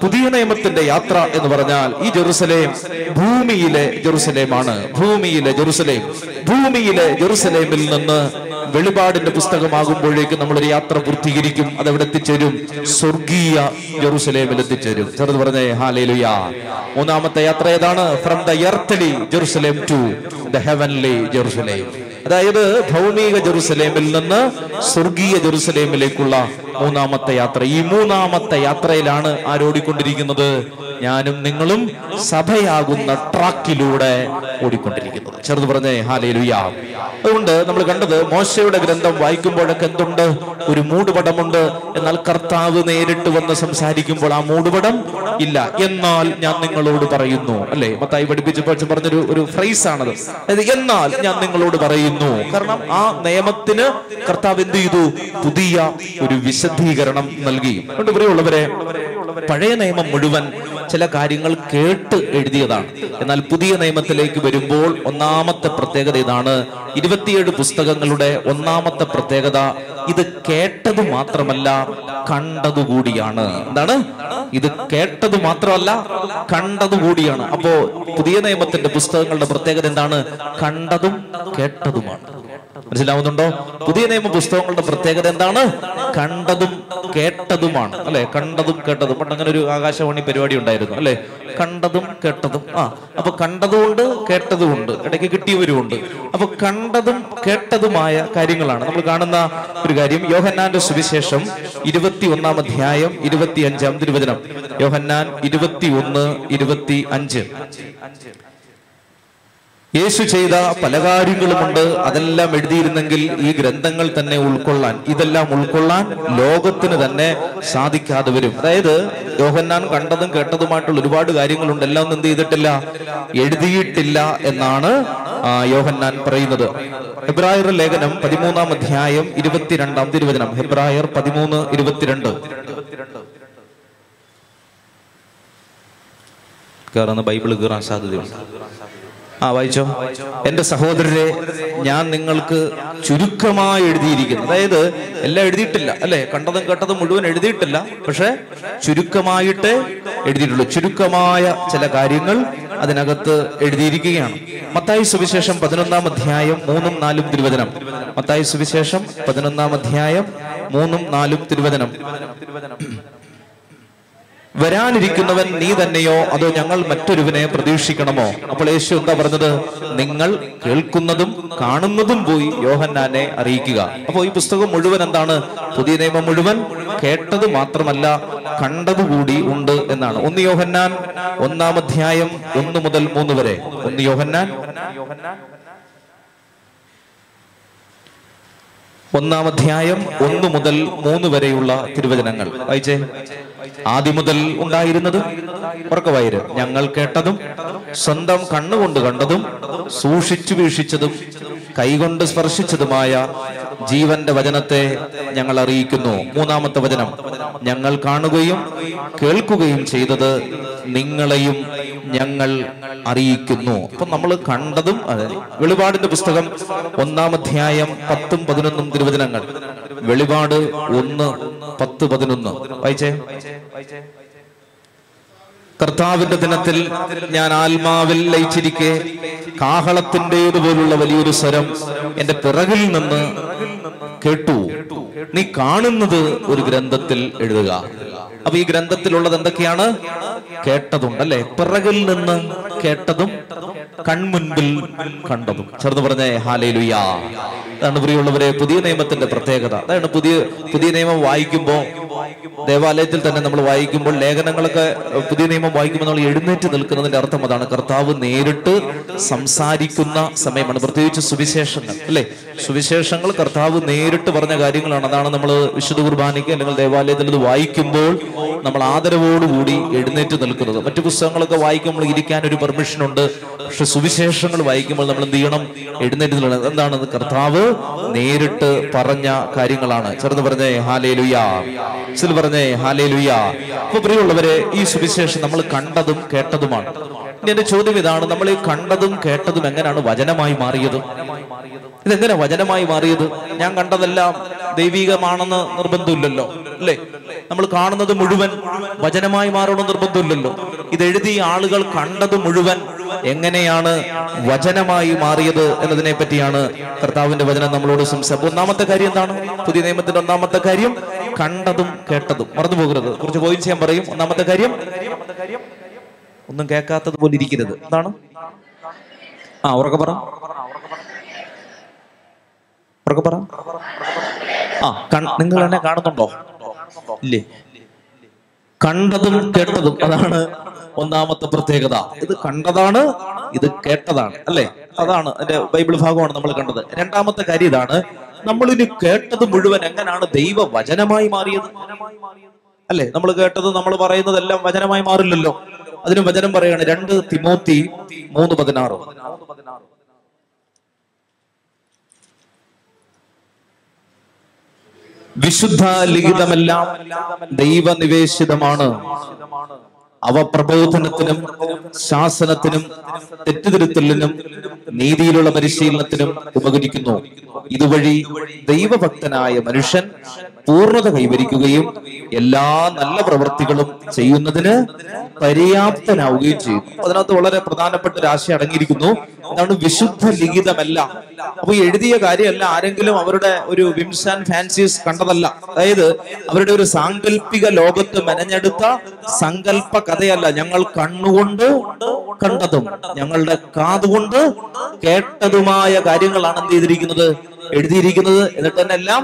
പുതിയ നിയമത്തിന്റെ യാത്ര എന്ന് പറഞ്ഞാൽ ഈ ജെറുസലേം ഭൂമിയിലെ ജെറുസലേമാണ്. ഭൂമിയിലെ ജെറുസലേം. ഭൂമിയിലെ ജെറുസലേമിൽ നിന്ന് വെളിപാടിന്റെ പുസ്തകമാകുമ്പോഴേക്ക് നമ്മളൊരു യാത്ര പൂർത്തീകരിക്കും. അതെവിടെ എത്തിച്ചേരും. സ്വർഗീയ ജെറുസലേമിൽ എത്തിച്ചേരും. ചെറുത് പറഞ്ഞേ ഹാലേലുയാ. മൂന്നാമത്തെ യാത്ര ഏതാണ്? From the earthly Jerusalem to the heavenly Jerusalem അതായത് ഭൗമിക ജെറുസലേമിൽ നിന്ന് സ്വർഗീയ ജെറുസലേമിലേക്കുള്ള മൂന്നാമത്തെ യാത്ര. ഈ മൂന്നാമത്തെ യാത്രയിലാണ് ആരോടിക്കൊണ്ടിരിക്കുന്നത്? ഞാനും നിങ്ങളും സഭയാകുന്ന ട്രാക്കിലൂടെ ഓടിക്കൊണ്ടിരിക്കുന്നത് ചെറുത് പറഞ്ഞേ ഹാലേലുയാ. അതുകൊണ്ട് നമ്മൾ കണ്ടത് മോശയുടെ ഗ്രന്ഥം വായിക്കുമ്പോഴൊക്കെ എന്തുണ്ട്? ഒരു മൂടുപടമുണ്ട്. എന്നാൽ കർത്താവ് നേരിട്ട് വന്ന് സംസാരിക്കുമ്പോൾ ആ മൂടുപടം ഇല്ല. എന്നാൽ ഞാൻ നിങ്ങളോട് പറയുന്നു. അല്ലെ? മത്തായി പഠിപ്പിച്ചപ്പോൾ പറഞ്ഞൊരു ഒരു ഫ്രൈസ് ആണത്. അതായത് എന്നാൽ ഞാൻ നിങ്ങളോട് പറയുന്നു. കാരണം ആ നിയമത്തിന് കർത്താവ് എന്ത് ചെയ്തു? പുതിയ ഒരു വിശദീകരണം നൽകി. അതുകൊണ്ട് പ്രിയമുള്ളവരെ പഴയ നിയമം മുഴുവൻ ചില കാര്യങ്ങൾ കേട്ട് എഴുതിയതാണ്. എന്നാൽ പുതിയ നിയമത്തിലേക്ക് വരുമ്പോൾ ഒന്നാമത്തെ പ്രത്യേകത ഇതാണ്. ഇരുപത്തിയേഴ് പുസ്തകങ്ങളുടെ ഒന്നാമത്തെ പ്രത്യേകത ഇത് കേട്ടത് മാത്രമല്ല കണ്ടതുകൂടിയാണ് എന്താണ്? ഇത് കേട്ടത് മാത്രമല്ല കണ്ടതുകൂടിയാണ് അപ്പോ പുതിയ നിയമത്തിന്റെ പുസ്തകങ്ങളുടെ പ്രത്യേകത എന്താണ്? കണ്ടതും കേട്ടതുമാണ്. മനസ്സിലാവുന്നുണ്ടോ? പുതിയ നിയമ പുസ്തകങ്ങളുടെ പ്രത്യേകത എന്താണ്? കണ്ടതും കേട്ടതുമാണ്. അല്ലെ? കണ്ടതും കേട്ടതും. പണ്ട് അങ്ങനെ ഒരു ആകാശവാണി പരിപാടി ഉണ്ടായിരുന്നു. അല്ലെ? കണ്ടതും കേട്ടതും. ആ അപ്പൊ കണ്ടതുകൊണ്ട് കേട്ടതുമുണ്ട്. ഇടയ്ക്ക് കിട്ടിയവരുമുണ്ട് അപ്പൊ കണ്ടതും കേട്ടതുമായ കാര്യങ്ങളാണ്. നമ്മൾ കാണുന്ന ഒരു കാര്യം. യോഹന്നാന്റെ സുവിശേഷം ഇരുപത്തി ഒന്നാം അധ്യായം ഇരുപത്തി അഞ്ചാം തിരുവചനം. യോഹന്നാൻ ഇരുപത്തി ഒന്ന് ഇരുപത്തി അഞ്ച് യേശു ചെയ്ത പല കാര്യങ്ങളുമുണ്ട്. അതെല്ലാം എഴുതിയിരുന്നെങ്കിൽ ഈ ഗ്രന്ഥങ്ങൾ തന്നെ ഉൾക്കൊള്ളാൻ ഇതെല്ലാം ഉൾക്കൊള്ളാൻ ലോകത്തിന് തന്നെ സാധിക്കാതെ വരും. അതായത് യോഹന്നാൻ കണ്ടതും കേട്ടതുമായിട്ടുള്ള ഒരുപാട് കാര്യങ്ങളുണ്ട്. എല്ലാം ഒന്നും എന്ത് ചെയ്തിട്ടില്ല? എഴുതിയിട്ടില്ല എന്നാണ് യോഹന്നാൻ പറയുന്നത്. ഹെബ്രായർ ലേഖനം പതിമൂന്നാം അധ്യായം ഇരുപത്തിരണ്ടാം തിരുവചനം. ഹെബ്രായർ പതിമൂന്ന് ഇരുപത്തിരണ്ട്. കയറുന്ന ബൈബിൾ കീറാൻ സാധ്യതയുണ്ട്. ആ വായിച്ചോ? എന്റെ സഹോദരരെ ഞാൻ നിങ്ങൾക്ക് ചുരുക്കമായി എഴുതിയിരിക്കുന്നു. അതായത് എല്ലാം എഴുതിയിട്ടില്ല അല്ലെ? കണ്ടതും കേട്ടതും മുഴുവൻ എഴുതിയിട്ടില്ല പക്ഷെ ചുരുക്കമായിട്ട് എഴുതിയിട്ടുള്ളൂ. ചുരുക്കമായ ചില കാര്യങ്ങൾ അതിനകത്ത് എഴുതിയിരിക്കുകയാണ്. മത്തായി സുവിശേഷം പതിനൊന്നാം അധ്യായം മൂന്നും നാലും തിരുവചനം. മത്തായി സുവിശേഷം പതിനൊന്നാം അധ്യായം മൂന്നും നാലും തിരുവചനം. വരാനിരിക്കുന്നവൻ നീ തന്നെയോ? അതോ ഞങ്ങൾ മറ്റൊരുവനെ പ്രതീക്ഷിക്കണമോ? അപ്പോൾ യേശു എന്താ പറഞ്ഞത്? നിങ്ങൾ കേൾക്കുന്നതും കാണുന്നതും പോയി യോഹന്നാനെ അറിയിക്കുക. അപ്പോൾ ഈ പുസ്തകം മുഴുവൻ എന്താണ്? പുതിയ നിയമം മുഴുവൻ കേട്ടത് മാത്രമല്ല കണ്ടതുകൂടി ഉണ്ട് എന്നാണ്. ഒന്ന് യോഹന്നാൻ ഒന്നാം അധ്യായം ഒന്ന് മുതൽ മൂന്ന് വരെ. ഒന്ന് യോഹന്നാൻ. ഒന്നാം അധ്യായം ഒന്ന് മുതൽ മൂന്ന് വരെയുള്ള തിരുവചനങ്ങൾ. വായിച്ചേ. ആദ്യം മുതൽ ഉണ്ടായിരുന്നത് ഉറക്കവായിര് ഞങ്ങൾ കേട്ടതും സ്വന്തം കണ്ണുകൊണ്ട് കണ്ടതും സൂക്ഷിച്ചു വീക്ഷിച്ചതും കൈകൊണ്ട് സ്പർശിച്ചതുമായ ജീവന്റെ വചനത്തെ ഞങ്ങൾ അറിയിക്കുന്നു. മൂന്നാമത്തെ വചനം ഞങ്ങൾ കാണുകയും കേൾക്കുകയും ചെയ്തത് നിങ്ങളെയും ഞങ്ങൾ അറിയിക്കുന്നു. അപ്പൊ നമ്മൾ കണ്ടതും വെളിപാടിന്റെ പുസ്തകം ഒന്നാം അധ്യായം പത്തും പതിനൊന്നും തിരുവചനങ്ങൾ. വെളിപാട് ഒന്ന് പത്ത് പതിനൊന്ന്. വായിച്ചേ? കർത്താവിന്റെ ദിനത്തിൽ ഞാൻ ആത്മാവിൽ ലയിച്ചിരിക്കെ കാഹളത്തിന്റെതുപോലുള്ള വലിയൊരു സ്വരം എന്റെ പിറകിൽ നിന്ന് കേട്ടു. നീ കാണുന്നത് ഒരു ഗ്രന്ഥത്തിൽ എഴുതുക. അപ്പൊ ഈ ഗ്രന്ഥത്തിലുള്ളത് എന്തൊക്കെയാണ്? കേട്ടതുണ്ട് അല്ലെ പിറകിൽ നിന്ന് കേട്ടതും കൺമുൻപിൽ കണ്ടതും. ചേർന്ന് പറഞ്ഞേ ഹാലേലുയാ. അതാണ് പ്രിയമുള്ളവരെ പുതിയ നിയമത്തിന്റെ പ്രത്യേകത. അതാണ് പുതിയ പുതിയ നിയമം വായിക്കുമ്പോൾ ദേവാലയത്തിൽ തന്നെ നമ്മൾ വായിക്കുമ്പോൾ ലേഖനങ്ങളൊക്കെ പുതിയ നിയമം വായിക്കുമ്പോൾ നമ്മൾ എഴുന്നേറ്റ് നിൽക്കുന്നതിന്റെ അർത്ഥം അതാണ്. കർത്താവ് നേരിട്ട് സംസാരിക്കുന്ന സമയമാണ്. പ്രത്യേകിച്ച് സുവിശേഷങ്ങൾ അല്ലെ? സുവിശേഷങ്ങൾ കർത്താവ് നേരിട്ട് പറഞ്ഞ കാര്യങ്ങളാണ്. അതാണ് നമ്മൾ വിശുദ്ധ കുർബാനയ്ക്ക് അല്ലെങ്കിൽ ദേവാലയത്തിൽ ഇത് വായിക്കുമ്പോൾ നമ്മൾ ആദരവോടുകൂടി എഴുന്നേറ്റ് നിൽക്കുന്നത്. മറ്റു പുസ്തകങ്ങളൊക്കെ വായിക്കുമ്പോൾ ഇരിക്കാൻ ഒരു പെർമിഷൻ ഉണ്ട്. പക്ഷെ സുവിശേഷങ്ങൾ വായിക്കുമ്പോൾ നമ്മൾ എന്ത് ചെയ്യണം? എഴുന്നേറ്റ് നിൽക്കണം. എന്താണ്? കർത്താവ് നേരിട്ട് പറഞ്ഞ കാര്യങ്ങളാണ്. ചെറുത് പറഞ്ഞേ ഹാലേ ലുയാ ചെറു പറഞ്ഞേ ഹാലേ ലുയാ അപ്പൊ പ്രിയമുള്ളവരെ ഈ സുവിശേഷം നമ്മൾ കണ്ടതും കേട്ടതുമാണ്. എന്റെ ചോദ്യം ഇതാണ് നമ്മൾ ഈ കണ്ടതും കേട്ടതും എങ്ങനെയാണ് വചനമായി മാറിയത്? ഇതെങ്ങനെ വചനമായി മാറിയത്? ഞാൻ കണ്ടതെല്ലാം ദൈവികമാണെന്ന് നിർബന്ധമില്ലല്ലോ അല്ലേ? നമ്മൾ കാണുന്നത് മുഴുവൻ വചനമായി മാറണം നിർബന്ധമില്ലല്ലോ. ഇത് എഴുതിയ ആളുകൾ കണ്ടത് മുഴുവൻ എങ്ങനെയാണ് വചനമായി മാറിയത് എന്നതിനെ പറ്റിയാണ് കർത്താവിന്റെ വചനം നമ്മളോട് സംസാരിച്ചത്. ഒന്നാമത്തെ കാര്യം എന്താണ്? പുതിയ നിയമത്തിന്റെ ഒന്നാമത്തെ കാര്യം കണ്ടതും കേട്ടതും. മറന്നു പോകരുത്. കുറച്ച് പോയിന്റ് ചെയ്യാൻ പറയും. ഒന്നാമത്തെ കാര്യം ഒന്നും കേൾക്കാത്തത് പോലെ ഇരിക്കരുത്. എന്താണ്? ആ ഉറക്കെ പറ. ഉറക്കെ പറ. ആ നിങ്ങൾ എന്നെ കാണുന്നുണ്ടോ? ഇല്ലേ? കണ്ടതും കേട്ടതും അതാണ് ഒന്നാമത്തെ പ്രത്യേകത. ഇത് കണ്ടതാണ് ഇത് കേട്ടതാണ് അല്ലേ? അതാണ് അതിന്റെ ബൈബിൾ ഭാഗമാണ് നമ്മൾ കണ്ടത്. രണ്ടാമത്തെ കാര്യം ഇതാണ് നമ്മൾ ഇനി കേട്ടത് മുഴുവൻ എങ്ങനെയാണ് ദൈവ വചനമായി മാറിയത്? അല്ലെ? നമ്മൾ കേട്ടത് നമ്മൾ പറയുന്നതെല്ലാം വചനമായി മാറില്ലല്ലോ. അതിന് വചനം പറയാണ് രണ്ട് തിമോത്തി മൂന്ന് പതിനാറ്. വിശുദ്ധ ലിഖിതമെല്ലാം ദൈവനിവേശിതമാണ്. അവ പ്രബോധനത്തിനും ശാസനത്തിനും തെറ്റുതിരുത്തലിനും നീതിയിലുള്ള പരിശീലനത്തിനും ഉപകരിക്കുന്നു. ഇതുവഴി ദൈവഭക്തനായ മനുഷ്യൻ പൂർണത കൈവരിക്കുകയും എല്ലാ നല്ല പ്രവൃത്തികളും ചെയ്യുന്നതിന് പര്യാപ്തനാവുകയും ചെയ്യും. അതിനകത്ത് വളരെ പ്രധാനപ്പെട്ട ഒരു ആശയം അടങ്ങിയിരിക്കുന്നു. അതാണ് വിശുദ്ധ ലിഖിതമല്ല. അപ്പൊ എഴുതിയ കാര്യമല്ല ആരെങ്കിലും അവരുടെ ഒരു വിംസ് ആൻഡ് ഫാൻസീസ് കണ്ടതല്ല. അതായത് അവരുടെ ഒരു സാങ്കല്പിക ലോകത്ത് മെനഞ്ഞെടുത്ത സങ്കല്പ കഥയല്ല ഞങ്ങൾ കണ്ണുകൊണ്ട് കണ്ടതും ഞങ്ങളുടെ കാതുകൊണ്ട് കേട്ടതുമായ കാര്യങ്ങളാണ് എന്ത് ചെയ്തിരിക്കുന്നത്? എഴുതിയിരിക്കുന്നത് എന്നിട്ട് തന്നെ എല്ലാം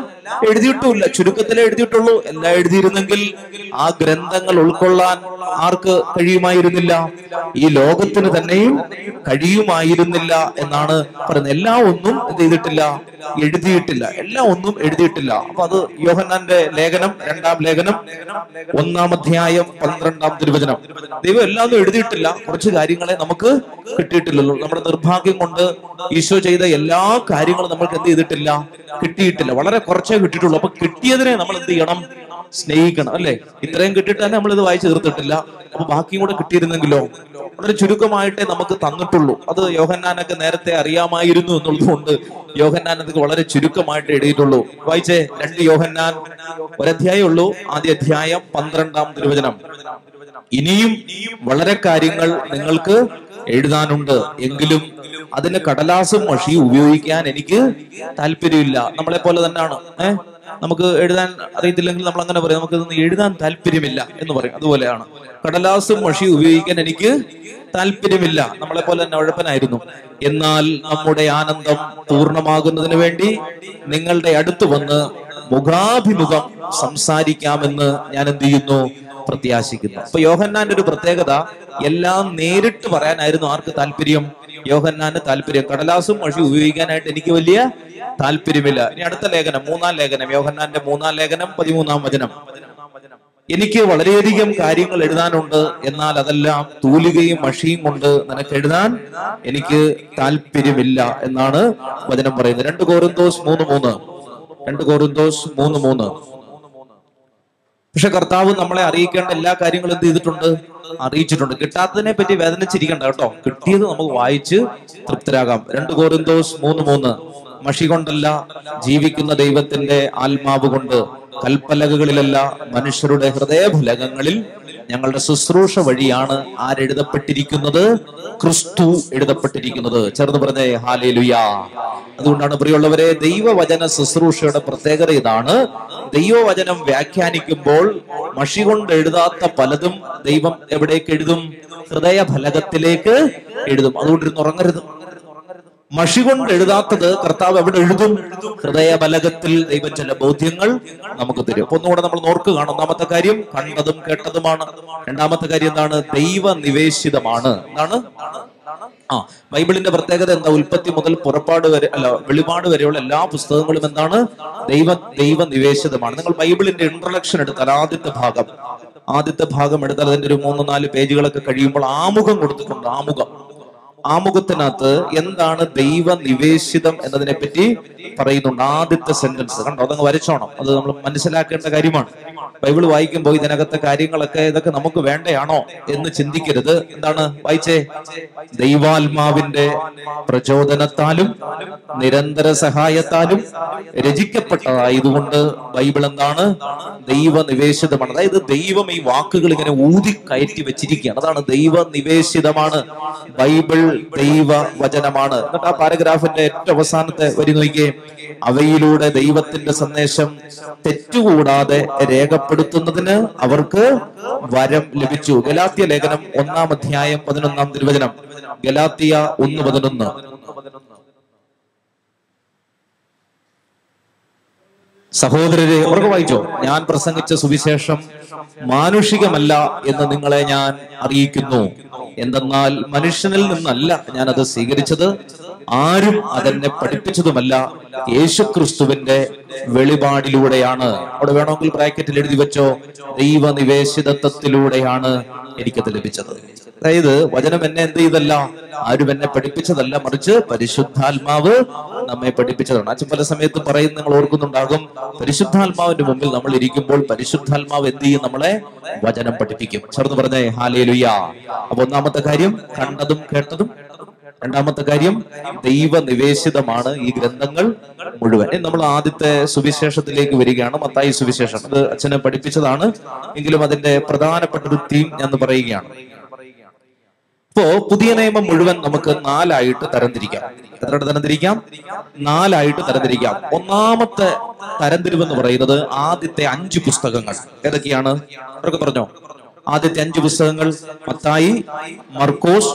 എഴുതിയിട്ടുമില്ല. ചുരുക്കത്തിലേ എഴുതിയിട്ടുള്ളൂ. എല്ലാം എഴുതിയിരുന്നെങ്കിൽ ആ ഗ്രന്ഥങ്ങൾ ഉൾക്കൊള്ളാൻ ആർക്ക് കഴിയുമായിരുന്നില്ല? ഈ ലോകത്തിന് തന്നെയും കഴിയുമായിരുന്നില്ല എന്നാണ് പറയുന്നത്. എല്ലാം ഒന്നും എന്ത് ചെയ്തിട്ടില്ല? എഴുതിയിട്ടില്ല. എല്ലാം ഒന്നും എഴുതിയിട്ടില്ല. അപ്പൊ അത് യോഹന്നാന്റെ ലേഖനം രണ്ടാം ലേഖനം ഒന്നാം അധ്യായം പന്ത്രണ്ടാം തിരുവചനം. ദൈവം എല്ലാം ഒന്നും എഴുതിയിട്ടില്ല. കുറച്ച് കാര്യങ്ങളെ നമുക്ക് കിട്ടിയിട്ടില്ലല്ലോ. നമ്മുടെ നിർഭാഗ്യം കൊണ്ട് ഈശോ ചെയ്ത എല്ലാ കാര്യങ്ങളും നമ്മൾക്ക് എന്ത് ചെയ്തിട്ടില്ല? കിട്ടിയിട്ടില്ല വളരെ കുറച്ചേ കിട്ടിയിട്ടുള്ളൂ. അപ്പൊ കിട്ടിയതിനെ നമ്മൾ എന്ത് ചെയ്യണം? സ്നേഹിക്കണം അല്ലെ? ഇത്രയും കിട്ടിയിട്ട് തന്നെ നമ്മൾ ഇത് വായിച്ചു തീർത്തിട്ടില്ല. അപ്പൊ ബാക്കിയും കൂടെ കിട്ടിയിരുന്നെങ്കിലോ? വളരെ ചുരുക്കമായിട്ടേ നമുക്ക് തന്നിട്ടുള്ളൂ. അത് യോഹന്നാനൊക്കെ നേരത്തെ അറിയാമായിരുന്നു എന്നുള്ളതുകൊണ്ട് യോഹന്നാൻ അത് വളരെ ചുരുക്കമായിട്ട് എഴുതിയിട്ടുള്ളൂ. വായിച്ചേ രണ്ട് യോഹന്നാൻ. ഒരധ്യായം ഉള്ളൂ ആദ്യ അധ്യായം പന്ത്രണ്ടാം തിരുവചനം. ഇനിയും വളരെ കാര്യങ്ങൾ നിങ്ങൾക്ക് എഴുതാനുണ്ട്. എങ്കിലും അതിന് കടലാസും മഷി ഉപയോഗിക്കാൻ എനിക്ക് താല്പര്യമില്ല. നമ്മളെ പോലെ തന്നെയാണ്. ഏഹ് നമുക്ക് എഴുതാൻ അറിയത്തില്ലെങ്കിൽ നമ്മൾ അങ്ങനെ പറയും. നമുക്ക് ഇതൊന്നും എഴുതാൻ താല്പര്യമില്ല എന്ന് പറയും. അതുപോലെയാണ്. കടലാസും മഷി ഉപയോഗിക്കാൻ എനിക്ക് താല്പര്യമില്ല. നമ്മളെ പോലെ തന്നെ ഉഴപ്പനായിരുന്നു. എന്നാൽ നമ്മുടെ ആനന്ദം പൂർണമാകുന്നതിന് വേണ്ടി നിങ്ങളുടെ അടുത്ത് വന്ന് മുഖാഭിമുഖം സംസാരിക്കാമെന്ന് ഞാൻ എന്ത് ചെയ്യുന്നു? പ്രത്യാശിക്കുന്നു. അപ്പൊ യോഹന്നാന്റെ ഒരു പ്രത്യേകത എല്ലാം നേരിട്ട് പറയാനായിരുന്നു ആർക്ക് താല്പര്യം? യോഹന്നാന് താല്പര്യം. കടലാസും മഴ ഉപയോഗിക്കാനായിട്ട് എനിക്ക് വലിയ താല്പര്യമില്ല. ഇനി അടുത്ത ലേഖനം മൂന്നാം ലേഖനം യോഹന്നാന്റെ മൂന്നാം ലേഖനം പതിമൂന്നാം വചനം. എനിക്ക് വളരെയധികം കാര്യങ്ങൾ എഴുതാനുണ്ട് എന്നാൽ അതെല്ലാം തൂലികയും മഷിയും കൊണ്ട് നിനക്ക് എഴുതാൻ എനിക്ക് താല്പര്യമില്ല എന്നാണ് വചനം പറയുന്നത്. രണ്ട് കോരന്തോസ് മൂന്ന് മൂന്ന്. രണ്ട് കോറിന്തോസ് മൂന്ന് മൂന്ന്. പക്ഷെ കർത്താവ് നമ്മളെ അറിയിക്കേണ്ട എല്ലാ കാര്യങ്ങളും എന്ത് ചെയ്തിട്ടുണ്ട്? അറിയിച്ചിട്ടുണ്ട്. കിട്ടാത്തതിനെ പറ്റി വേദനിച്ചിരിക്കണ്ട കേട്ടോ. കിട്ടിയത് നമുക്ക് വായിച്ച് തൃപ്തരാകാം. രണ്ട് കോറിന്തോസ് മൂന്ന് മൂന്ന്. മഷി കൊണ്ടല്ല ജീവിക്കുന്ന ദൈവത്തിന്റെ ആത്മാവ് കൊണ്ട് കൽപ്പലകകളിലല്ല മനുഷ്യരുടെ ഹൃദയഫലകങ്ങളിൽ ഞങ്ങളുടെ ശുശ്രൂഷ വഴിയാണ് ആരെഴുതപ്പെട്ടിരിക്കുന്നത് ക്രിസ്തു എഴുതപ്പെട്ടിരിക്കുന്നത്. ചേർന്ന് പറഞ്ഞേ ഹാലേ ലുയാ അതുകൊണ്ടാണ് പ്രിയമുള്ളവരെ ദൈവവചന ശുശ്രൂഷയുടെ പ്രത്യേകത ഇതാണ്. ദൈവവചനം വ്യാഖ്യാനിക്കുമ്പോൾ മഷി കൊണ്ട് എഴുതാത്ത പലതും ദൈവം എവിടേക്ക് എഴുതും? ഹൃദയ ഫലകത്തിലേക്ക് എഴുതും. അതുകൊണ്ട് ഇരുന്ന് ഉറങ്ങരുത്. മഷി കൊണ്ട് എഴുതാത്തത് കർത്താവ് എവിടെ എഴുതും. ഹൃദയബലകത്തിൽ ദൈവം ചില ബോധ്യങ്ങൾ നമുക്ക് തരും. അപ്പൊ ഒന്നുകൂടെ നമ്മൾ നോർക്കുകയാണ് ഒന്നാമത്തെ കാര്യം കണ്ടതും കേട്ടതുമാണ്. രണ്ടാമത്തെ കാര്യം എന്താണ്? ദൈവ നിവേശിതമാണ് എന്താണ്? ആ ബൈബിളിന്റെ പ്രത്യേകത എന്താ? ഉൽപ്പത്തി മുതൽ പുറപ്പാട് വരെ അല്ല വെളിപാട് വരെയുള്ള എല്ലാ പുസ്തകങ്ങളും എന്താണ്? ദൈവ ദൈവ നിവേശിതമാണ് നിങ്ങൾ ബൈബിളിന്റെ ഇൻട്രൊഡക്ഷൻ എടുത്താൽ ആദ്യത്തെ ഭാഗം. ആദ്യത്തെ ഭാഗം എടുത്താൽ അതിന്റെ ഒരു മൂന്ന് നാല് പേജുകളൊക്കെ കഴിയുമ്പോൾ ആമുഖം കൊടുത്തിട്ടുണ്ട്. ആമുഖം. ആമുഖത്തിനകത്ത് എന്താണ് ദൈവ നിവേശിതം എന്നതിനെ പറ്റി പറയുന്നുണ്ട്. ആദ്യത്തെ സെന്റൻസ് കണ്ടോ? അതങ്ങ് വരച്ചോണം. അത് നമ്മൾ മനസ്സിലാക്കേണ്ട കാര്യമാണ്. ബൈബിൾ വായിക്കുമ്പോൾ ഇതിനകത്തെ കാര്യങ്ങളൊക്കെ ഇതൊക്കെ നമുക്ക് വേണ്ടയാണോ എന്ന് ചിന്തിക്കരുത്. എന്താണ്? വായിച്ചേ. ദൈവാത്മാവിന്റെ പ്രചോദനത്താലും നിരന്തര സഹായത്താലും രചിക്കപ്പെട്ടതായതുകൊണ്ട് ബൈബിൾ എന്താണ്? ദൈവ നിവേശിതമാണ് അതായത് ദൈവം ഈ വാക്കുകൾ ഇങ്ങനെ ഊതി കയറ്റി വെച്ചിരിക്കുകയാണ്. അതാണ് ദൈവ നിവേശിതമാണ് ബൈബിൾ ദൈവ വചനമാണ് എന്നിട്ട് ആ പാരഗ്രാഫിന്റെ ഏറ്റവും അവസാനത്തെ വരി നോക്കിയേ. അവയിലൂടെ ദൈവത്തിന്റെ സന്ദേശം തെറ്റുകൂടാതെ രേഖപ്പെടുത്തുന്നതിന് അവർക്ക് വരം ലഭിച്ചു. ഗലാത്യ ലേഖനം ഒന്നാം അധ്യായം പതിനൊന്നാം തിരുവചനം. ഗലാത്തിയ ഒന്ന് പതിനൊന്ന്. സഹോദരരെ അവർക്ക് വായിച്ചോ. ഞാൻ പ്രസംഗിച്ച സുവിശേഷം മാനുഷികമല്ല എന്ന് നിങ്ങളെ ഞാൻ അറിയിക്കുന്നു. എന്തെന്നാൽ മനുഷ്യനിൽ നിന്നല്ല ഞാൻ അത് സ്വീകരിച്ചത്. ആരും അതെന്നെ പഠിപ്പിച്ചതുമല്ല. യേശുക്രിസ്തുവിന്റെ വെളിപാടിലൂടെയാണ്. അവിടെ വേണമെങ്കിൽ ബ്രാക്കറ്റിൽ എഴുതി വെച്ചോ. ദൈവനിവേശിതത്വത്തിലൂടെയാണ് എനിക്കത് ലഭിച്ചത്. അതായത് വചനം എന്നെ എന്ത് ചെയ്തല്ല? ആരും എന്നെ പഠിപ്പിച്ചതല്ല. മറിച്ച് പരിശുദ്ധാത്മാവ് നമ്മെ പഠിപ്പിച്ചതാണ്. അച്ഛൻ പല സമയത്ത് പറയും നിങ്ങൾ ഓർക്കുന്നുണ്ടാകും. പരിശുദ്ധാത്മാവിന്റെ മുമ്പിൽ നമ്മൾ ഇരിക്കുമ്പോൾ പരിശുദ്ധാത്മാവ് എന്ത് ചെയ്യും? നമ്മളെ വചനം പഠിപ്പിക്കും. ചേർന്ന് പറഞ്ഞേ ഹാലേ ലുയ്യ അപ്പൊ ഒന്നാമത്തെ കാര്യം കണ്ടതും കേട്ടതും. രണ്ടാമത്തെ കാര്യം ദൈവ നിവേശിതമാണ് ഈ ഗ്രന്ഥങ്ങൾ മുഴുവൻ. നമ്മൾ ആദ്യത്തെ സുവിശേഷത്തിലേക്ക് വരികയാണ്. മത്തായി സുവിശേഷം. അത് അച്ഛനെ പഠിപ്പിച്ചതാണ്. എങ്കിലും അതിന്റെ പ്രധാനപ്പെട്ട ഒരു തീം ഞാൻ പറയുകയാണ്. ഇപ്പോ പുതിയ നിയമം മുഴുവൻ നമുക്ക് നാലായിട്ട് തരംതിരിക്കാം. എത്ര തരംതിരിക്കാം? നാലായിട്ട് തരംതിരിക്കാം. ഒന്നാമത്തെ തരംതിരിവ് എന്ന് പറയുന്നത് ആദ്യത്തെ അഞ്ച് പുസ്തകങ്ങൾ. ഏതൊക്കെയാണ്? അവരൊക്കെ പറഞ്ഞോ? ആദ്യത്തെ അഞ്ച് പുസ്തകങ്ങൾ മത്തായി മർക്കോസ്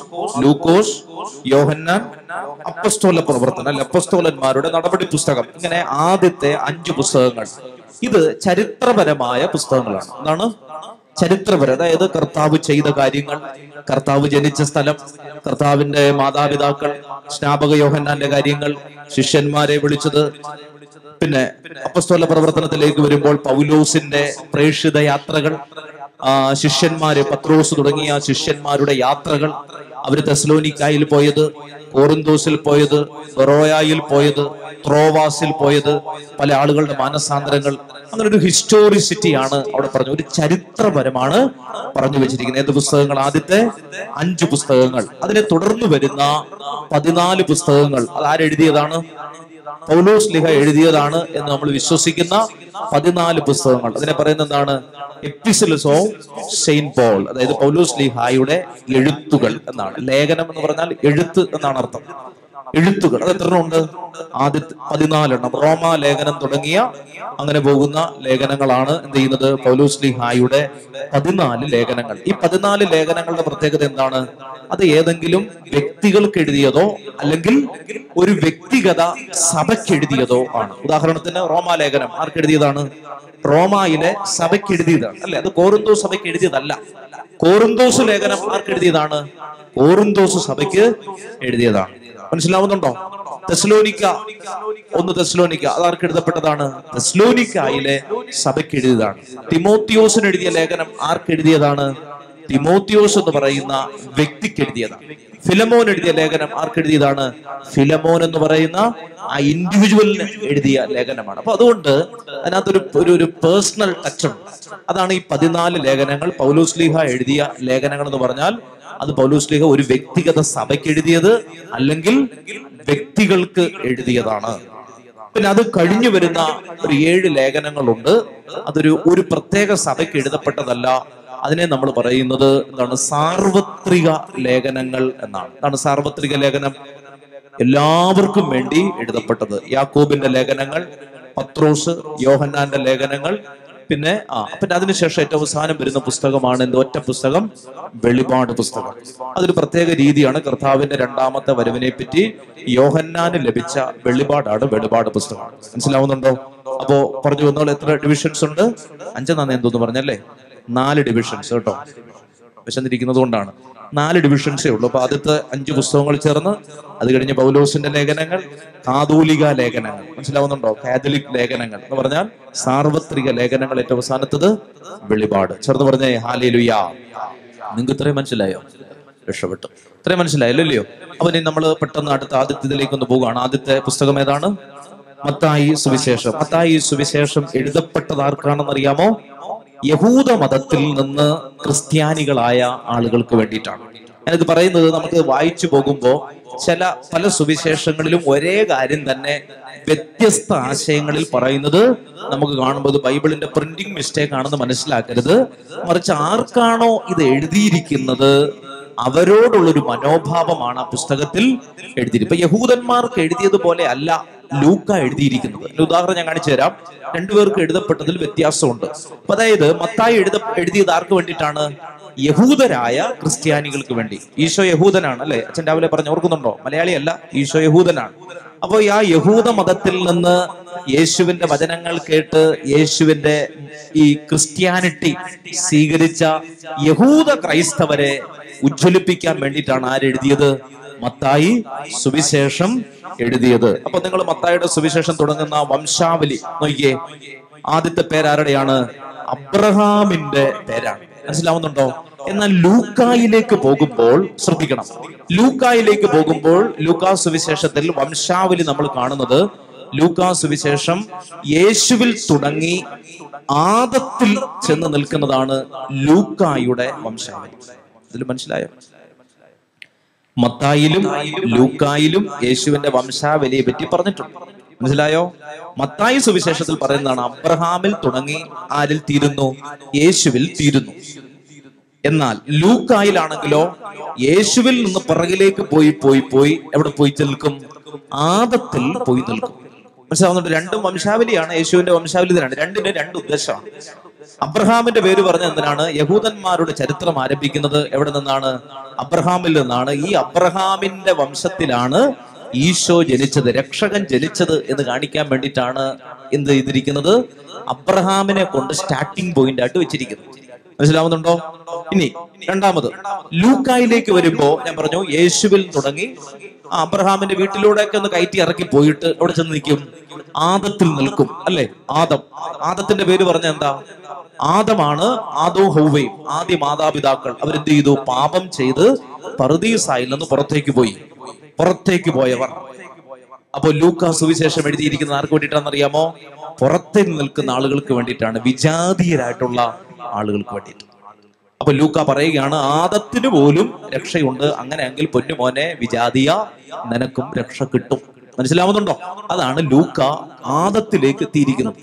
ലൂക്കോസ് യോഹന്നാൻ അപ്പസ്തോല പ്രവർത്തനം അല്ലെ അപ്പസ്തോലന്മാരുടെ നടപടി പുസ്തകം. ഇങ്ങനെ ആദ്യത്തെ അഞ്ച് പുസ്തകങ്ങൾ. ഇത് ചരിത്രപരമായ പുസ്തകങ്ങളാണ്. എന്താണ്? ചരിത്രപരം. അതായത് കർത്താവ് ചെയ്ത കാര്യങ്ങൾ കർത്താവ് ജനിച്ച സ്ഥലം കർത്താവിന്റെ മാതാപിതാക്കൾ സ്നാപക യോഹന്നാന്റെ കാര്യങ്ങൾ ശിഷ്യന്മാരെ വിളിച്ചത്. പിന്നെ അപ്പസ്തോല പ്രവർത്തനത്തിലേക്ക് വരുമ്പോൾ പൗലോസിന്റെ പ്രേക്ഷിത യാത്രകൾ ശിഷ്യന്മാര് പത്രോസ് തുടങ്ങിയ ശിഷ്യന്മാരുടെ യാത്രകൾ അവർ തെസ്ലോനിക്കായിൽ പോയത്. കോറിന്തോസിൽ പോയത് ബറോയായിൽ പോയത് ത്രോവാസിൽ പോയത് പല ആളുകളുടെ മാനസാന്തരങ്ങൾ. അങ്ങനെ ഒരു ഹിസ്റ്റോറിസിറ്റിയാണ് അവിടെ പറഞ്ഞു ഒരു ചരിത്രപരമാണ് പറഞ്ഞു വെച്ചിരിക്കുന്നത്. ഏത് പുസ്തകങ്ങൾ? ആദ്യത്തെ അഞ്ച് പുസ്തകങ്ങൾ. അതിനെ തുടർന്ന് വരുന്ന പതിനാല് പുസ്തകങ്ങൾ. അത് ആരെഴുതിയതാണ്? പൗലോസ് ലിഹ എഴുതിയതാണ് എന്ന് നമ്മൾ വിശ്വസിക്കുന്ന പതിനാല് പുസ്തകങ്ങൾ. അതിനെ പറയുന്ന എന്താണ്? എപ്പിസിലസ് ഓഫ് സെയിന്റ് പോൾ അതായത് പൗലോസ് ലിഹായുടെ എഴുത്തുകൾ എന്നാണ്. ലേഖനം എന്ന് പറഞ്ഞാൽ എഴുത്ത് എന്നാണ് അർത്ഥം. എഴുത്തുകൾ. അത് എത്ര ഉണ്ട് ആദ്യത്തെ പതിനാലെണ്ണം. റോമ ലേഖനം തുടങ്ങിയ അങ്ങനെ പോകുന്ന ലേഖനങ്ങളാണ് എന്ത് ചെയ്യുന്നത്? പൗലോസ് ലിഹായുടെ പതിനാല് ലേഖനങ്ങൾ. ഈ പതിനാല് ലേഖനങ്ങളുടെ പ്രത്യേകത എന്താണ്? അത് ഏതെങ്കിലും വ്യക്തികൾക്ക് എഴുതിയതോ അല്ലെങ്കിൽ ഒരു വ്യക്തിഗത സഭയ്ക്ക് എഴുതിയതോ ആണ്. ഉദാഹരണത്തിന് റോമാ ലേഖനം. ആർക്ക് എഴുതിയതാണ്? റോമയിലെ സഭയ്ക്ക് എഴുതിയതാണ്. അല്ലെ? അത് കോറിന്തോസ് സഭയ്ക്ക് എഴുതിയതല്ല. കോറിന്തോസ് ലേഖനം ആർക്ക് എഴുതിയതാണ്? കോറിന്തോസ് സഭയ്ക്ക് എഴുതിയതാണ്. മനസ്സിലാവുന്നുണ്ടോ? തെസ്ലോനിക്ക ഒന്ന് തെസ്ലോനിക്ക അതാർക്ക് എഴുതപ്പെട്ടതാണ്? തെസ്ലോനിക്കായിലെ സഭയ്ക്ക് എഴുതിയതാണ്. തിമോത്തിയോസിന് എഴുതിയ ലേഖനം ആർക്ക് എഴുതിയതാണ്? തിമോത്തിയോസ് എന്ന് പറയുന്ന വ്യക്തിക്ക് എഴുതിയതാണ്. ഫിലമോൻ എഴുതിയ ലേഖനം ആർക്ക് എഴുതിയതാണ്? ഫിലമോൻ എന്ന് പറയുന്ന ആ ഇൻഡിവിജ്വലിന് എഴുതിയ ലേഖനമാണ്. അപ്പൊ അതുകൊണ്ട് അതിനകത്തൊരു ഒരു ഒരു പേഴ്സണൽ ടച്ച് ഉണ്ട്. അതാണ് ഈ പതിനാല് ലേഖനങ്ങൾ. പൗലോസ്ലീഹ എഴുതിയ ലേഖനങ്ങൾ എന്ന് പറഞ്ഞാൽ അത് പൗലോസ് ലേഖ ഒരു വ്യക്തിഗത സഭയ്ക്ക് എഴുതിയത് അല്ലെങ്കിൽ വ്യക്തികൾക്ക് എഴുതിയതാണ്. പിന്നെ അത് കഴിഞ്ഞു വരുന്ന ഒരു ഏഴ് ലേഖനങ്ങളുണ്ട്. അതൊരു ഒരു പ്രത്യേക സഭയ്ക്ക് എഴുതപ്പെട്ടതല്ല. അതിനെ നമ്മൾ പറയുന്നത് എന്താണ്? സാർവത്രിക ലേഖനങ്ങൾ എന്നാണ്. എന്താണ് സാർവത്രിക ലേഖനം? എല്ലാവർക്കും വേണ്ടി എഴുതപ്പെട്ടത്. യാക്കോബിന്റെ ലേഖനങ്ങൾ പത്രോസ് യോഹന്നാന്റെ ലേഖനങ്ങൾ പിന്നെ ആ പിന്നെ അതിനുശേഷം ഏറ്റവും അവസാനം വരുന്ന പുസ്തകമാണ് എന്ത്? ഒറ്റ പുസ്തകം വെളിപാട് പുസ്തകം. അതൊരു പ്രത്യേക രീതിയാണ്. കർത്താവിന്റെ രണ്ടാമത്തെ വരവിനെ പറ്റി യോഹന്നാന് ലഭിച്ച വെളിപാടാണ് വെളിപാട് പുസ്തകം. മനസ്സിലാവുന്നുണ്ടോ? അപ്പോ പറഞ്ഞു വന്നോളൂ എത്ര ഡിവിഷൻസ് ഉണ്ട്? അഞ്ചെന്നാന്ന് എന്തോന്ന് പറഞ്ഞല്ലേ? നാല് ഡിവിഷൻസ് കേട്ടോ. വിശന്നിരിക്കുന്നത് കൊണ്ടാണ് നാല് ഡിവിഷൻസേ ഉള്ളൂ. അപ്പൊ ആദ്യത്തെ അഞ്ച് പുസ്തകങ്ങൾ ചേർന്ന് അത് കഴിഞ്ഞ് പൗലോസിന്റെ ലേഖനങ്ങൾ കാതോലിക ലേഖനങ്ങൾ. മനസ്സിലാവുന്നുണ്ടോ? കാതലിക് ലേഖനങ്ങൾ എന്ന് പറഞ്ഞാൽ സാർവത്രിക ലേഖനങ്ങൾ ഏറ്റവും അവസാനത്തത് വെളിപാട്. ചേർന്ന് പറഞ്ഞേ ഹാലേലുയാ. നിങ്ങൾക്ക് ഇത്രയും മനസ്സിലായോ? രക്ഷപ്പെട്ടു. ഇത്രയും മനസ്സിലായല്ലോ അപ്പൊ ഇനി നമ്മൾ പെട്ടെന്ന് അടുത്ത ആദ്യത്തിലേക്ക് ഒന്ന് പോവുകയാണ്. ആദ്യത്തെ പുസ്തകം ഏതാണ്? മത്തായി സുവിശേഷം. മത്തായി സുവിശേഷം എഴുതപ്പെട്ടത് ആർക്കാണെന്ന് അറിയാമോ യഹൂദ മതത്തിൽ നിന്ന് ക്രിസ്ത്യാനികളായ ആളുകൾക്ക് വേണ്ടിയിട്ടാണ്. ഞാനിത് പറയുന്നത് നമുക്ക് വായിച്ചു പോകുമ്പോൾ ചില പല സുവിശേഷങ്ങളിലും ഒരേ കാര്യം തന്നെ വ്യത്യസ്ത ആശയങ്ങളിൽ പറയുന്നത് നമുക്ക് കാണുമ്പോൾ ബൈബിളിന്റെ പ്രിന്റിംഗ് മിസ്റ്റേക്ക് ആണെന്ന് മനസ്സിലാക്കരുത്. മറിച്ച് ആർക്കാണോ ഇത് എഴുതിയിരിക്കുന്നത് അവരോടുള്ളൊരു മനോഭാവമാണ് ആ പുസ്തകത്തിൽ എഴുതിയിരിക്കുന്നത്. ഇപ്പൊ യഹൂദന്മാർക്ക് എഴുതിയതുപോലെ അല്ല ലൂക്ക എഴുതിയിരിക്കുന്നത്. ഉദാഹരണം ഞാൻ കാണിച്ചു തരാം. രണ്ടുപേർക്ക് എഴുതപ്പെട്ടതിൽ വ്യത്യാസമുണ്ട്. അപ്പൊ അതായത് മത്തായി എഴുത എഴുതിയത് ആർക്ക് വേണ്ടിയിട്ടാണ്? യഹൂദരായ ക്രിസ്ത്യാനികൾക്ക് വേണ്ടി. ഈശോ യഹൂദനാണ് അല്ലെ? അച്ഛൻ രാവിലെ പറഞ്ഞു ഓർക്കുന്നുണ്ടോ? മലയാളിയല്ല ഈശോ യഹൂദനാണ്. അപ്പൊ ആ യഹൂദ മതത്തിൽ നിന്ന് യേശുവിന്റെ വചനങ്ങൾ കേട്ട് യേശുവിന്റെ ഈ ക്രിസ്ത്യാനിറ്റി സ്വീകരിച്ച യഹൂദ ക്രൈസ്തവരെ ഉജ്ജ്വലിപ്പിക്കാൻ വേണ്ടിയിട്ടാണ് ആരെഴുതിയത് മത്തായി സുവിശേഷം എഴുതിയത്. അപ്പൊ നിങ്ങൾ മത്തായിയുടെ സുവിശേഷം തുടങ്ങുന്ന വംശാവലി നോക്കിയേ ആദ്യത്തെ പേരാരുടെയാണ് അബ്രഹാമിന്റെ പേരാണ്. മനസ്സിലാവുന്നുണ്ടോ? എന്നാൽ ലൂക്കായിലേക്ക് പോകുമ്പോൾ ശ്രദ്ധിക്കണം. ലൂക്കായിലേക്ക് പോകുമ്പോൾ ലൂക്കാ സുവിശേഷത്തിൽ വംശാവലി നമ്മൾ കാണുന്നത് ലൂക്കാ സുവിശേഷം യേശുവിൽ തുടങ്ങി ആദത്തിൽ ചെന്ന് നിൽക്കുന്നതാണ് ലൂക്കായുടെ വംശാവലി. ഇതിൽ മനസ്സിലായോ? മത്തായിലും ലൂക്കായിലും യേശുവിന്റെ വംശാവലിയെ പറ്റി പറഞ്ഞിട്ടുണ്ട്. മനസ്സിലായോ? മത്തായി സുവിശേഷത്തിൽ പറയുന്നതാണ് അബ്രഹാമിൽ തുടങ്ങി ആരിൽ തീരുന്നു? യേശുവിൽ തീരുന്നു. എന്നാൽ ലൂക്കായിലാണെങ്കിലോ യേശുവിൽ നിന്ന് പിറകിലേക്ക് പോയി പോയി പോയി എവിടെ പോയി നിൽക്കും? ആദത്തിൽ പോയി നിൽക്കും. മനസ്സിലാവുന്നുണ്ട് രണ്ടും വംശാവലിയാണ് യേശുവിന്റെ വംശാവലി തന്നെയാണ്. രണ്ടിന്റെ രണ്ട് ഉദ്ദേശമാണ്. അബ്രഹാമിന്റെ പേര് പറഞ്ഞ എന്തിനാണ്? യഹൂദന്മാരുടെ ചരിത്രം ആരംഭിക്കുന്നത് എവിടെ നിന്നാണ്? അബ്രഹാമിൽ നിന്നാണ്. ഈ അബ്രഹാമിന്റെ വംശത്തിലാണ് ഈശോ ജനിച്ചത് രക്ഷകൻ ജനിച്ചത് എന്ന് കാണിക്കാൻ വേണ്ടിയിട്ടാണ് എന്ത് ചെയ്തിരിക്കുന്നത് അബ്രഹാമിനെ കൊണ്ട് സ്റ്റാർട്ടിംഗ് പോയിന്റ് ആയിട്ട് വെച്ചിരിക്കുന്നത് മനസ്സിലാവുന്നുണ്ടോ? ഇനി രണ്ടാമത് ലൂക്കായിലേക്ക് വരുമ്പോ ഞാൻ പറഞ്ഞു യേശുവിൽ തുടങ്ങി. അബ്രഹാമിന്റെ വീട്ടിലൂടെയൊക്കെ ഒന്ന് കയറ്റി ഇറക്കി പോയിട്ട് അവിടെ ചെന്ന് നിൽക്കും. ആദത്തിൽ നിൽക്കും അല്ലെ? ആദം. ആദത്തിന്റെ പേര് പറഞ്ഞ എന്താ? ആദമാണ് ആദോ ഹൗവയും ആദ്യ മാതാപിതാക്കൾ. അവരെന്ത് ചെയ്തു? പാപം ചെയ്ത് പറുദീസായിൽ നിന്ന് പുറത്തേക്ക് പോയി. പുറത്തേക്ക് പോയവർ. അപ്പോൾ ലൂക്ക സുവിശേഷം എഴുതിയിരിക്കുന്നത് ആർക്ക് വേണ്ടിയിട്ടാണെന്നറിയാമോ പുറത്തെ നിൽക്കുന്ന ആളുകൾക്ക് വേണ്ടിയിട്ടാണ് വിജാതീയരായിട്ടുള്ള ആളുകൾക്ക് വേണ്ടിയിട്ട്. അപ്പൊ ലൂക്ക പറയുകയാണ് ആദത്തിന് പോലും രക്ഷയുണ്ട്. അങ്ങനെയെങ്കിൽ പൊന്നുമോനെ വിജാതിയ നിനക്കും രക്ഷ കിട്ടും. മനസ്സിലാവുന്നുണ്ടോ? അതാണ് ലൂക്ക ആദത്തിലേക്ക് എത്തിയിരിക്കുന്നത്.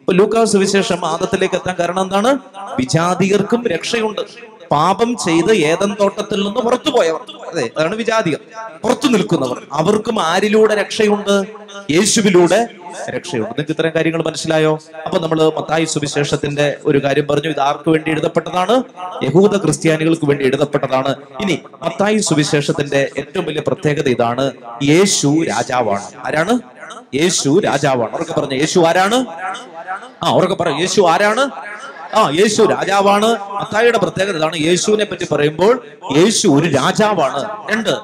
അപ്പൊ ലൂക്ക സുവിശേഷം ആദത്തിലേക്ക് എത്താൻ കാരണം എന്താണ്? വിജാതികർക്കും രക്ഷയുണ്ട്. പാപം ചെയ്ത് ഏതൻ തോട്ടത്തിൽ നിന്ന് പുറത്തുപോയവർ അതെ അതാണ് വിജാതികൾ. പുറത്തു നിൽക്കുന്നവർ. അവർക്കും ആരിലൂടെ രക്ഷയുണ്ട്? യേശുവിലൂടെ രക്ഷയുണ്ട്. നിങ്ങൾക്ക് ഇത്തരം കാര്യങ്ങൾ മനസ്സിലായോ? അപ്പൊ നമ്മൾ മത്തായി സുവിശേഷത്തിന്റെ ഒരു കാര്യം പറഞ്ഞു. ഇത് ആർക്ക് വേണ്ടി എഴുതപ്പെട്ടതാണ്? യഹൂദ ക്രിസ്ത്യാനികൾക്ക് വേണ്ടി എഴുതപ്പെട്ടതാണ്. ഇനി മത്തായി സുവിശേഷത്തിന്റെ ഏറ്റവും വലിയ പ്രത്യേകത ഇതാണ്. യേശു രാജാവാണ്. ആരാണ്? യേശു രാജാവാണ്. ഉറക്കെ പറഞ്ഞു. യേശു ആരാണ്? ആ ഉറക്കെ പറ യേശു ആരാണ്? ആ യേശു രാജാവാണ്. മത്തായിയുടെ പ്രത്യേകത ഇതാണ്. യേശുവിനെ പറ്റി പറയുമ്പോൾ യേശു ഒരു രാജാവാണ്. രണ്ട്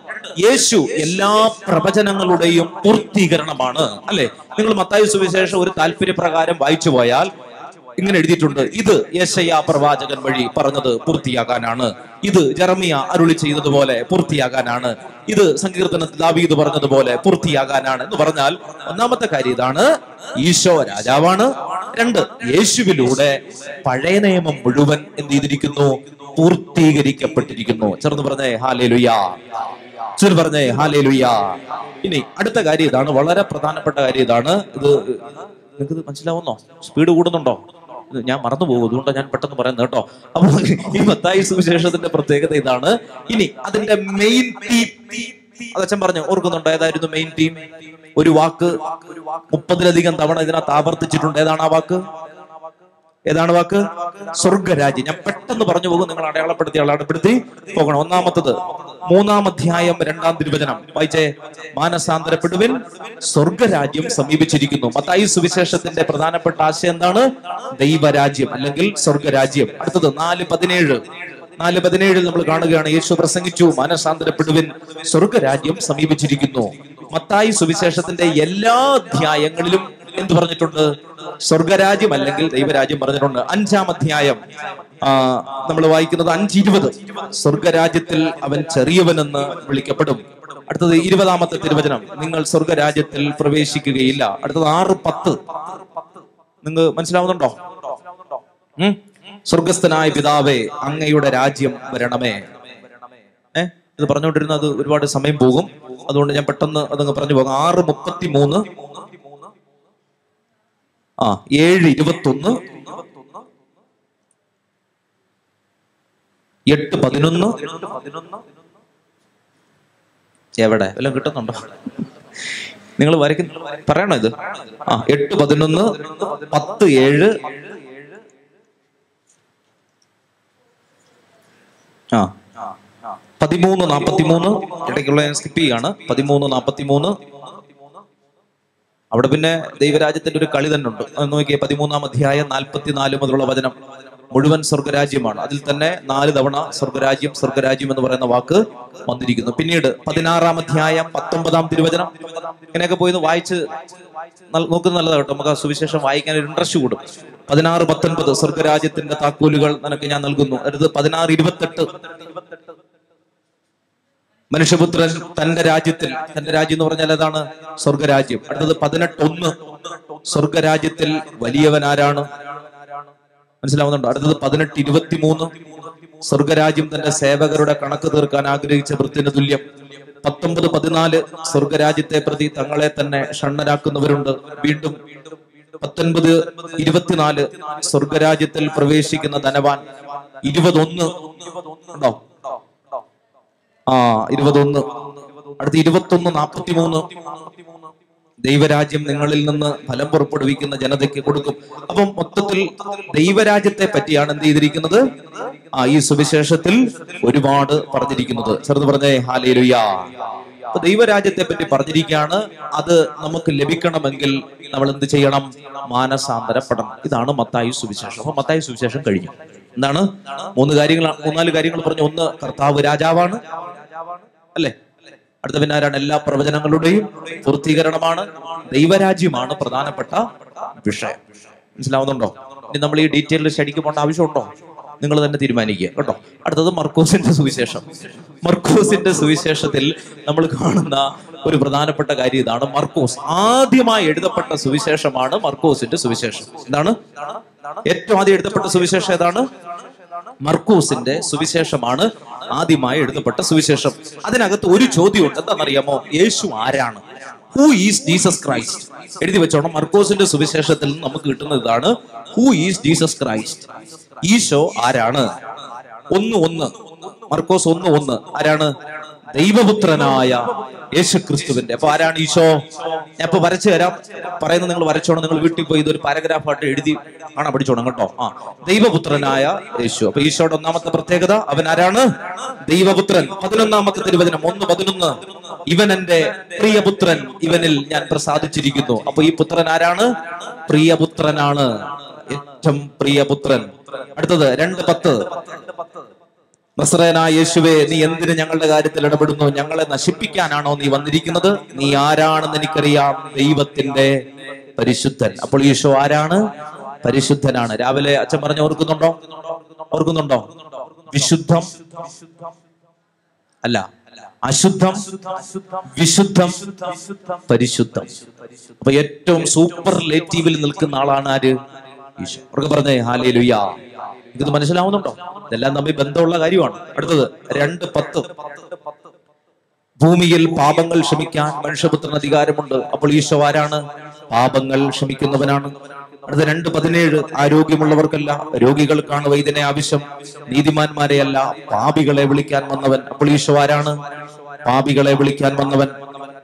യേശു എല്ലാ പ്രവചനങ്ങളുടെയും പൂർത്തീകരണമാണ്. അല്ലെ? നിങ്ങൾ മത്തായി സുവിശേഷം ഒരു താല്പര്യപ്രകാരം വായിച്ചു പോയാൽ ഇങ്ങനെ എഴുതിയിട്ടുണ്ട്. ഇത് യേശയ്യ പ്രവാചകൻ വഴി പറഞ്ഞത് പൂർത്തിയാകാനാണ് ഇത് ജർമിയ അരുളി ചെയ്തതുപോലെ പൂർത്തിയാകാനാണ്. ഇത് സങ്കീർത്തനത്തിൽ ദാവീദ് പറഞ്ഞതുപോലെ പൂർത്തിയാകാനാണ് എന്ന് പറഞ്ഞാൽ ഒന്നാമത്തെ കാര്യം ഇതാണ്. ഈശോ രാജാവാണ്. രണ്ട് യേശുവിലൂടെ പഴയ നിയമം മുഴുവൻ എന്ത് ചെയ്തിരിക്കുന്നു? പൂർത്തീകരിക്കപ്പെട്ടിരിക്കുന്നു. ചേർന്ന് പറഞ്ഞേ ഹാലേ ലുയാ ചെറു പറഞ്ഞേ ഹാലേ ലുയാ ഇനി അടുത്ത കാര്യം ഇതാണ്. വളരെ പ്രധാനപ്പെട്ട കാര്യം ഇതാണ്. ഇത് നിങ്ങൾക്ക് മനസ്സിലാവുന്നോ? സ്പീഡ് കൂടുന്നുണ്ടോ? ഞാൻ മറന്നു പോകും അതുകൊണ്ടാണ് ഞാൻ പെട്ടെന്ന് പറയുന്നത് കേട്ടോ. അപ്പൊ ഈ മത്തായി സുവിശേഷത്തിന്റെ പ്രത്യേകത ഇതാണ്. ഇനി അതിന്റെ മെയിൻ തീം അതച്ഛൻ പറഞ്ഞു ഓർക്കുന്നുണ്ടോ? ഏതായിരുന്നു മെയിൻ തീം ഒരു വാക്ക് മുപ്പതിലധികം തവണ ഇതിനകത്ത് ആവർത്തിച്ചിട്ടുണ്ട്. ഏതാണ് ആ വാക്ക്? ഏതാണ് വാക്ക്? സ്വർഗരാജ്യം. ഞാൻ പെട്ടെന്ന് പറഞ്ഞു പോകും. നിങ്ങൾ അടയാളപ്പെടുത്തി അടയാളപ്പെടുത്തി പോകണം. ഒന്നാമത്തത് മൂന്നാം അധ്യായം രണ്ടാം തിരുവചനം. വായിച്ചേ. മാനസാന്തരപ്പെടുവിൻ സ്വർഗരാജ്യം സമീപിച്ചിരിക്കുന്നു. മത്തായി സുവിശേഷത്തിന്റെ പ്രധാനപ്പെട്ട ആശയം എന്താണ്? ദൈവരാജ്യം അല്ലെങ്കിൽ സ്വർഗരാജ്യം. അടുത്തത് നാല് പതിനേഴ്. നാല് പതിനേഴിൽ നമ്മൾ കാണുകയാണ്. യേശു പ്രസംഗിച്ചു മാനസാന്തരപ്പെടുവിൻ സ്വർഗരാജ്യം സമീപിച്ചിരിക്കുന്നു. മത്തായി സുവിശേഷത്തിന്റെ എല്ലാ അധ്യായങ്ങളിലും എന്ത് പറഞ്ഞിട്ടുണ്ട്? സ്വർഗരാജ്യം അല്ലെങ്കിൽ ദൈവരാജ്യം പറഞ്ഞിട്ടുണ്ട്. അഞ്ചാം അധ്യായം നമ്മൾ വായിക്കുന്നത് അഞ്ചിരുപത്. സ്വർഗരാജ്യത്തിൽ അവൻ ചെറിയവനെന്ന് വിളിക്കപ്പെടും. അടുത്തത് ഇരുപതാമത്തെ തിരുവചനം. നിങ്ങൾ സ്വർഗരാജ്യത്തിൽ പ്രവേശിക്കുകയില്ല. അടുത്തത് ആറ് പത്ത്. നിങ്ങൾ മനസ്സിലാവുന്നുണ്ടോ? സ്വർഗസ്ഥനായ പിതാവേ അങ്ങയുടെ രാജ്യം വരണമേ. ഏഹ് ഇത് പറഞ്ഞുകൊണ്ടിരുന്നത് ഒരുപാട് സമയം പോകും. അതുകൊണ്ട് ഞാൻ പെട്ടെന്ന് അതങ്ങ് പറഞ്ഞു പോകാം. ആറ് മുപ്പത്തി മൂന്ന് ആ ഏഴ് ഇരുപത്തൊന്ന്. എട്ട് പതിനൊന്ന്. എവിടെ? എല്ലാം കിട്ടുന്നുണ്ടോ? നിങ്ങൾ വരയ്ക്കുന്ന പറയണോ ഇത്? ആ എട്ട് പതിനൊന്ന് പത്ത് ഏഴ്. ആ പതിമൂന്ന് നാപ്പത്തി മൂന്ന് ഇടയ്ക്കുള്ള ഞാൻ സ്കിപ്പ് ചെയ്യാണ്. പതിമൂന്ന് നാപ്പത്തി മൂന്ന് അവിടെ പിന്നെ ദൈവരാജ്യത്തിന്റെ ഒരു കളി തന്നെ ഉണ്ട് നോക്കിയാൽ നോക്കിയേ പതിമൂന്നാം അധ്യായം നാൽപ്പത്തിനാല് മുതലുള്ള വചനം മുഴുവൻ സ്വർഗരാജ്യമാണ്. അതിൽ തന്നെ നാല് തവണ സ്വർഗരാജ്യം സ്വർഗരാജ്യം എന്ന് പറയുന്ന വാക്ക് വന്നിരിക്കുന്നു. പിന്നീട് പതിനാറാം അധ്യായം പത്തൊമ്പതാം തിരുവചനം. ഇങ്ങനെയൊക്കെ പോയി വായിച്ച് നോക്കുന്ന നോക്കുന്നത് നല്ലതാണ് കേട്ടോ. നമുക്ക് ആ സുവിശേഷം വായിക്കാൻ ഒരു ഇൻട്രസ്റ്റ് കൂടും. പതിനാറ് പത്തൊൻപത് സ്വർഗരാജ്യത്തിന്റെ താക്കോലുകൾ നിനക്ക് ഞാൻ നൽകുന്നു. അടുത്ത് പതിനാറ് ഇരുപത്തെട്ട്. മനുഷ്യപുത്രൻ തന്റെ രാജ്യത്തിൽ തന്റെ രാജ്യം എന്ന് പറഞ്ഞാൽ അതാണ് സ്വർഗരാജ്യം. അടുത്തത് പതിനെട്ടൊന്ന്. സ്വർഗരാജ്യത്തിൽ വലിയവൻ ആരാണ്? മനസ്സിലാവുന്നുണ്ടോ? അടുത്തത് പതിനെട്ട് ഇരുപത്തിമൂന്ന് സ്വർഗരാജ്യം തന്റെ സേവകരുടെ കണക്ക് തീർക്കാൻ ആഗ്രഹിച്ച വൃത്തിന് തുല്യം. പത്തൊമ്പത് പതിനാല് സ്വർഗരാജ്യത്തെ പ്രതി തങ്ങളെ തന്നെ ഷണ്ണരാക്കുന്നവരുണ്ട്. വീണ്ടും പത്തൊൻപത് ഇരുപത്തിനാല് സ്വർഗരാജ്യത്തിൽ പ്രവേശിക്കുന്ന ധനവാൻ. ഇരുപതൊന്ന് ഉണ്ടോ? ആ ഇരുപതൊന്ന്. അടുത്ത ഇരുപത്തൊന്ന് നാൽപ്പത്തി മൂന്ന് ദൈവരാജ്യം നിങ്ങളിൽ നിന്ന് ഫലം പുറപ്പെടുവിക്കുന്ന ജനതയ്ക്ക് കൊടുക്കും. അപ്പം മൊത്തത്തിൽ ദൈവരാജ്യത്തെ പറ്റിയാണ് എന്ത് ചെയ്തിരിക്കുന്നത്? ആ ഈ സുവിശേഷത്തിൽ ഒരുപാട് പറഞ്ഞിരിക്കുന്നത്. ചെറുത് പറഞ്ഞേ ഹാലേലുയാ അപ്പൊ ദൈവരാജ്യത്തെ പറ്റി പറഞ്ഞിരിക്കുകയാണ്. അത് നമുക്ക് ലഭിക്കണമെങ്കിൽ നമ്മൾ എന്ത് ചെയ്യണം? മാനസാന്തരപ്പെടണം. ഇതാണ് മത്തായി സുവിശേഷം. അപ്പൊ മത്തായി സുവിശേഷം കഴിഞ്ഞു. എന്താണ്? മൂന്ന് കാര്യങ്ങൾ മൂന്നാൽ കാര്യങ്ങൾ പറഞ്ഞു ഒന്ന് കർത്താവ് രാജാവാണ്. അല്ലേ? അടുത്ത പിന്നെ ആരാണ്? എല്ലാ പ്രവചനങ്ങളുടെയും പൂർത്തീകരണമാണ് ദൈവരാജ്യമാണ് പ്രധാനപ്പെട്ട വിഷയം. മനസ്സിലാവുന്നുണ്ടോ? ഇനി നമ്മൾ ഈ ഡീറ്റെയിൽ സ്റ്റഡിക്ക് പോകേണ്ട ആവശ്യമുണ്ടോ? നിങ്ങൾ തന്നെ തീരുമാനിക്കുക കേട്ടോ. അടുത്തത് മർക്കോസിന്റെ സുവിശേഷം. മർക്കോസിന്റെ സുവിശേഷത്തിൽ നമ്മൾ കാണുന്ന ഒരു പ്രധാനപ്പെട്ട കാര്യം ഇതാണ്. മർക്കോസ് ആദ്യമായി എഴുതപ്പെട്ട സുവിശേഷമാണ് മർക്കോസിന്റെ സുവിശേഷം. എന്താണ്? ഏറ്റവും ആദ്യം എഴുതപ്പെട്ട സുവിശേഷം ഏതാണ്? മർക്കൂസിന്റെ സുവിശേഷമാണ് ആദ്യമായി എഴുതപ്പെട്ട സുവിശേഷം. അതിനകത്ത് ഒരു ചോദ്യം ചോദ്യമുണ്ട് എന്താണെന്നറിയാമോ യേശു ആരാണ്? ഹൂ ഈസ് ജീസസ് ക്രൈസ്റ്റ് എഴുതി വെച്ചോണം. മർക്കോസിന്റെ സുവിശേഷത്തിൽ നിന്ന് നമുക്ക് കിട്ടുന്ന ഇതാണ്. Who is Jesus Christ Isho ആരാണ്? ഒന്ന് ഒന്ന്. മർക്കോസ് ഒന്ന് ഒന്ന്. ആരാണ്? ദൈവപുത്രനായ യേശു ക്രിസ്തുവിന്റെ അപ്പൊ ആരാണ് ഈശോ? ഞാൻ ഇപ്പൊ വരച്ചു തരാം. പറയുന്നത് നിങ്ങൾ വരച്ചോണം. നിങ്ങൾ വീട്ടിൽ പോയി ഇതൊരു പാരഗ്രാഫായിട്ട് എഴുതി ആണ് പഠിച്ചോണം കേട്ടോ. ആ ദൈവപുത്രനായ യേശു. അപ്പൊ ഈശോയുടെ ഒന്നാമത്തെ പ്രത്യേകത അവൻ ആരാണ്? ദൈവപുത്രൻ. പതിനൊന്നാമത്തെ തിരുവചനം ഒന്ന് പതിനൊന്ന്. ഇവൻ എന്റെ പ്രിയപുത്രൻ. ഇവനിൽ ഞാൻ പ്രസാദിച്ചിരിക്കുന്നു. അപ്പൊ ഈ പുത്രൻ ആരാണ്? പ്രിയപുത്രനാണ്. ഏറ്റവും പ്രിയപുത്രൻ. അടുത്തത് രണ്ട് പത്ത്. നസ്രേനായ യേശുവെ നീ എന്തിന് ഞങ്ങളുടെ കാര്യത്തിൽ ഇടപെടുന്നു? ഞങ്ങളെ നശിപ്പിക്കാനാണോ നീ വന്നിരിക്കുന്നത്? നീ ആരാണെന്ന് എനിക്കറിയാം. ദൈവത്തിന്റെ പരിശുദ്ധൻ. അപ്പോൾ യേശു ആരാണ്? പരിശുദ്ധനാണ്. രാവിലെ അച്ഛൻ പറഞ്ഞു ഓർക്കുന്നുണ്ടോ? ഓർക്കുന്നുണ്ടോ? വിശുദ്ധം. അല്ല അശുദ്ധം വിശുദ്ധം പരിശുദ്ധം. അപ്പൊ ഏറ്റവും സൂപ്പർ ലേറ്റീവിൽ നിൽക്കുന്ന ആളാണ് ആര്? ഈശോ പറഞ്ഞേ ഹാലേ ലുയ്യ ഇത് മനസ്സിലാവുന്നുണ്ടോ? ഇതെല്ലാം തമ്മിൽ ബന്ധമുള്ള കാര്യമാണ്. അടുത്തത് രണ്ട് പത്ത്. ഭൂമിയിൽ പാപങ്ങൾ ക്ഷമിക്കാൻ മനുഷ്യപുത്രന് അധികാരമുണ്ട്. അപ്പോൾ ഈശോ ആരാണ്? പാപങ്ങൾ ക്ഷമിക്കുന്നവനാണ്. അടുത്ത രണ്ട് പതിനേഴ് ആരോഗ്യമുള്ളവർക്കല്ല രോഗികൾക്കാണ് വൈദ്യനെ ആവശ്യം. നീതിമാന്മാരെയല്ല പാപികളെ വിളിക്കാൻ വന്നവൻ. അപ്പോൾ ഈശോ ആരാണ്? പാപികളെ വിളിക്കാൻ വന്നവൻ.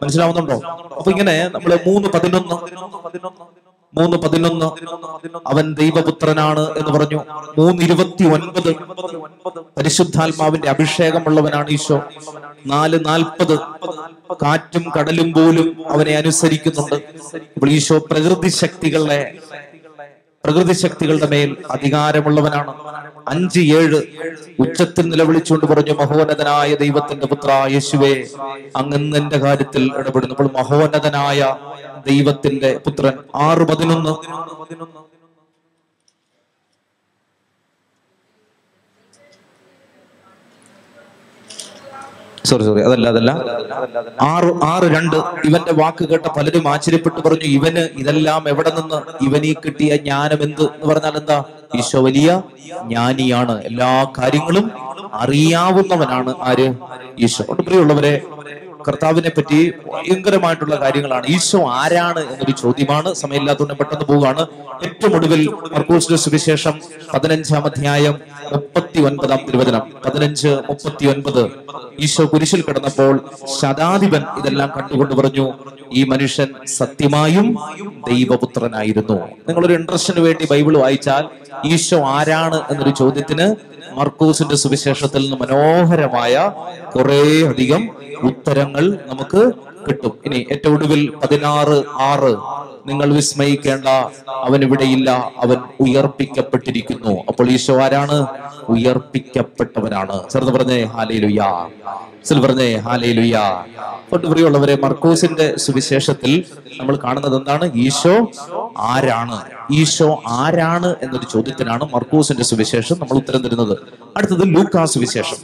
മനസ്സിലാവുന്നുണ്ടോ? അപ്പൊ ഇങ്ങനെ നമ്മൾ മൂന്ന് പതിനൊന്ന് മൂന്ന് പതിനൊന്ന്. അവൻ ദൈവപുത്രനാണ് എന്ന് പറഞ്ഞു. മൂന്ന് ഇരുപത്തി ഒൻപത് പരിശുദ്ധാത്മാവിന്റെ അഭിഷേകമുള്ളവനാണ് ഈശോ. നാല് നാൽപ്പത്. കാറ്റും കടലും പോലും അവനെ അനുസരിക്കുന്നുണ്ട്. അപ്പോൾ ഈശോ പ്രകൃതി ശക്തികളെ പ്രകൃതി ശക്തികളുടെ മേൽ അധികാരമുള്ളവനാണ്. അഞ്ച് ഏഴ്. ഉച്ചത്തിൽ നിലവിളിച്ചുകൊണ്ട് പറഞ്ഞു മഹോന്നതനായ ദൈവത്തിന്റെ പുത്ര യേശുവേ അങ്ങ് എന്റെ കാര്യത്തിൽ ഇടപെടുന്നു. അപ്പോൾ മഹോന്നതനായ ദൈവത്തിന്റെ പുത്രൻ. ആറ് പതിനൊന്ന്. സോറി സോറി അതല്ല അതല്ല. ആറ് ആറ് രണ്ട്. ഇവന്റെ വാക്ക് കേട്ട പലരും ആശ്ചര്യപ്പെട്ടു പറഞ്ഞു ഇവന് ഇതെല്ലാം എവിടെ നിന്ന്? ഇവനീ കിട്ടിയ ജ്ഞാനം എന്ത്? എന്ന് പറഞ്ഞാൽ എന്താ? ഈശോ വലിയ ജ്ഞാനിയാണ്. എല്ലാ കാര്യങ്ങളും അറിയാവുന്നവനാണ് ആര്? ഈശോ. പ്രിയമുള്ളവരെ കർത്താവിനെ പറ്റി ഭയങ്കരമായിട്ടുള്ള കാര്യങ്ങളാണ്. ഈശോ ആരാണ് എന്നൊരു ചോദ്യമാണ്. സമയമില്ലാത്തതുകൊണ്ട് പെട്ടെന്ന് പോവുകയാണ്. ഏറ്റവും ഒടുവിൽ സുവിശേഷം പതിനഞ്ചാം അധ്യായം മുപ്പത്തി ഒൻപതാം തിരുവചനം. പതിനഞ്ച് മുപ്പത്തി ഒൻപത് ഈശോ കുരിശിൽ കിടന്നപ്പോൾ ശതാധിപൻ ഇതെല്ലാം കണ്ടുകൊണ്ട് പറഞ്ഞു ഈ മനുഷ്യൻ സത്യമായും ദൈവപുത്രനായിരുന്നു. നിങ്ങളൊരു ഇൻട്രസ്റ്റിന് വേണ്ടി ബൈബിൾ വായിച്ചാൽ ഈശോ ആരാണ് എന്നൊരു ചോദ്യത്തിന് മർക്കൂസിന്റെ സുവിശേഷത്തിൽ നിന്ന് മനോഹരമായ കുറെ അധികം ഉത്തരങ്ങൾ നമുക്ക് കിട്ടും. ഇനി ഏറ്റവും ഒടുവിൽ പതിനാറ് ആറ് നിങ്ങൾ വിസ്മയിക്കേണ്ട അവൻ ഇവിടെയില്ല അവൻ ഉയർപ്പിക്കപ്പെട്ടിരിക്കുന്നു. അപ്പോൾ ഈശോ ആരാണ്? ഉയർപ്പിക്കപ്പെട്ടവനാണ്. ചെറുത് പറഞ്ഞേ ഹാലേ ലുയാ പറഞ്ഞേ ഹാലേ ലുയാ കൊണ്ട് പ്രിയമുള്ളവരെ മർക്കോസിന്റെ സുവിശേഷത്തിൽ നമ്മൾ കാണുന്നത് എന്താണ്? ഈശോ ആരാണ്? ഈശോ ആരാണ് എന്നൊരു ചോദ്യത്തിനാണ് മർക്കോസിന്റെ സുവിശേഷം നമ്മൾ ഉത്തരം തരുന്നത്. അടുത്തത് ലൂക്കാ സുവിശേഷം.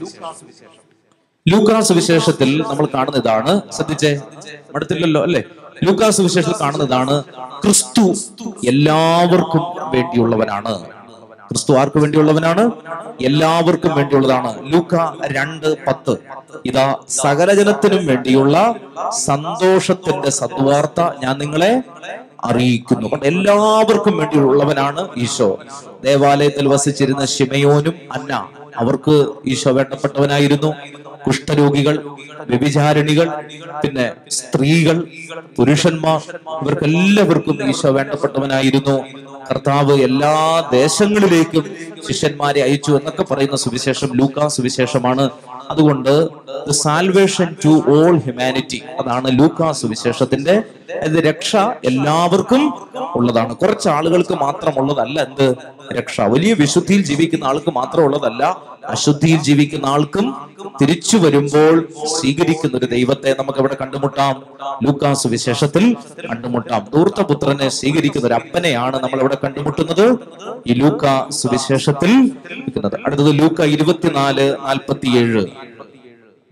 ലൂക്കാ സുവിശേഷത്തിൽ നമ്മൾ കാണുന്ന ഇതാണ് ശ്രദ്ധിച്ചേ അടുത്തില്ലല്ലോ അല്ലെ? ലൂക്കാ വിശേഷം കാണുന്നതാണ് ക്രിസ്തു എല്ലാവർക്കും വേണ്ടിയുള്ളവനാണ്. ക്രിസ്തു ആർക്ക് വേണ്ടിയുള്ളവനാണ്? എല്ലാവർക്കും വേണ്ടിയുള്ളതാണ്. ലൂക്ക രണ്ട് പത്ത്. ഇതാ സകലജനത്തിനും വേണ്ടിയുള്ള സന്തോഷത്തിന്റെ സദ്വാർത്ത ഞാൻ നിങ്ങളെ അറിയിക്കുന്നു. എല്ലാവർക്കും വേണ്ടിയുള്ളവനാണ് ഈശോ. ദേവാലയത്തിൽ വസിച്ചിരുന്ന ഷിമയോനും അന്ന. അവർക്ക് ഈശോ വേണ്ടപ്പെട്ടവനായിരുന്നു. കുഷ്ഠരോഗികൾ വ്യഭിചാരിണികൾ പിന്നെ സ്ത്രീകൾ പുരുഷന്മാർ ഇവർക്കെല്ലാവർക്കും ഈശോ വേണ്ടപ്പെട്ടവനായിരുന്നു. കർത്താവ് എല്ലാ ദേശങ്ങളിലേക്കും ശിഷ്യന്മാരെ അയച്ചു എന്നൊക്കെ പറയുന്ന സുവിശേഷം ലൂക്കാ സുവിശേഷമാണ്. അതുകൊണ്ട് സാൽവേഷൻ ടു ഓൾ ഹ്യൂമാനിറ്റി അതാണ് ലൂക്കാ സുവിശേഷത്തിന്റെ അത് രക്ഷ എല്ലാവർക്കും ഉള്ളതാണ്. കുറച്ച് ആളുകൾക്ക് മാത്രമുള്ളതല്ല എന്ത് രക്ഷ. വലിയ വിശുദ്ധിയിൽ ജീവിക്കുന്ന ആൾക്ക് മാത്രം ഉള്ളതല്ല അശുദ്ധിയിൽ ജീവിക്കുന്ന ആൾക്കും തിരിച്ചു വരുമ്പോൾ സ്വീകരിക്കുന്ന ഒരു ദൈവത്തെ നമുക്ക് ഇവിടെ കണ്ടുമുട്ടാം. ലൂക്കാസ് വിശേഷത്തിൽ കണ്ടുമുട്ടാം. ധൂർത്തപുത്രനെ സ്വീകരിക്കുന്ന ഒരു അപ്പനെയാണ് നമ്മൾ ഇവിടെ കണ്ടുമുട്ടുന്നത്. ഈ ലൂക്ക സുവിശേഷത്തിൽ അടുത്തത് ലൂക്ക ഇരുപത്തിനാല് നാൽപ്പത്തിയേഴ്.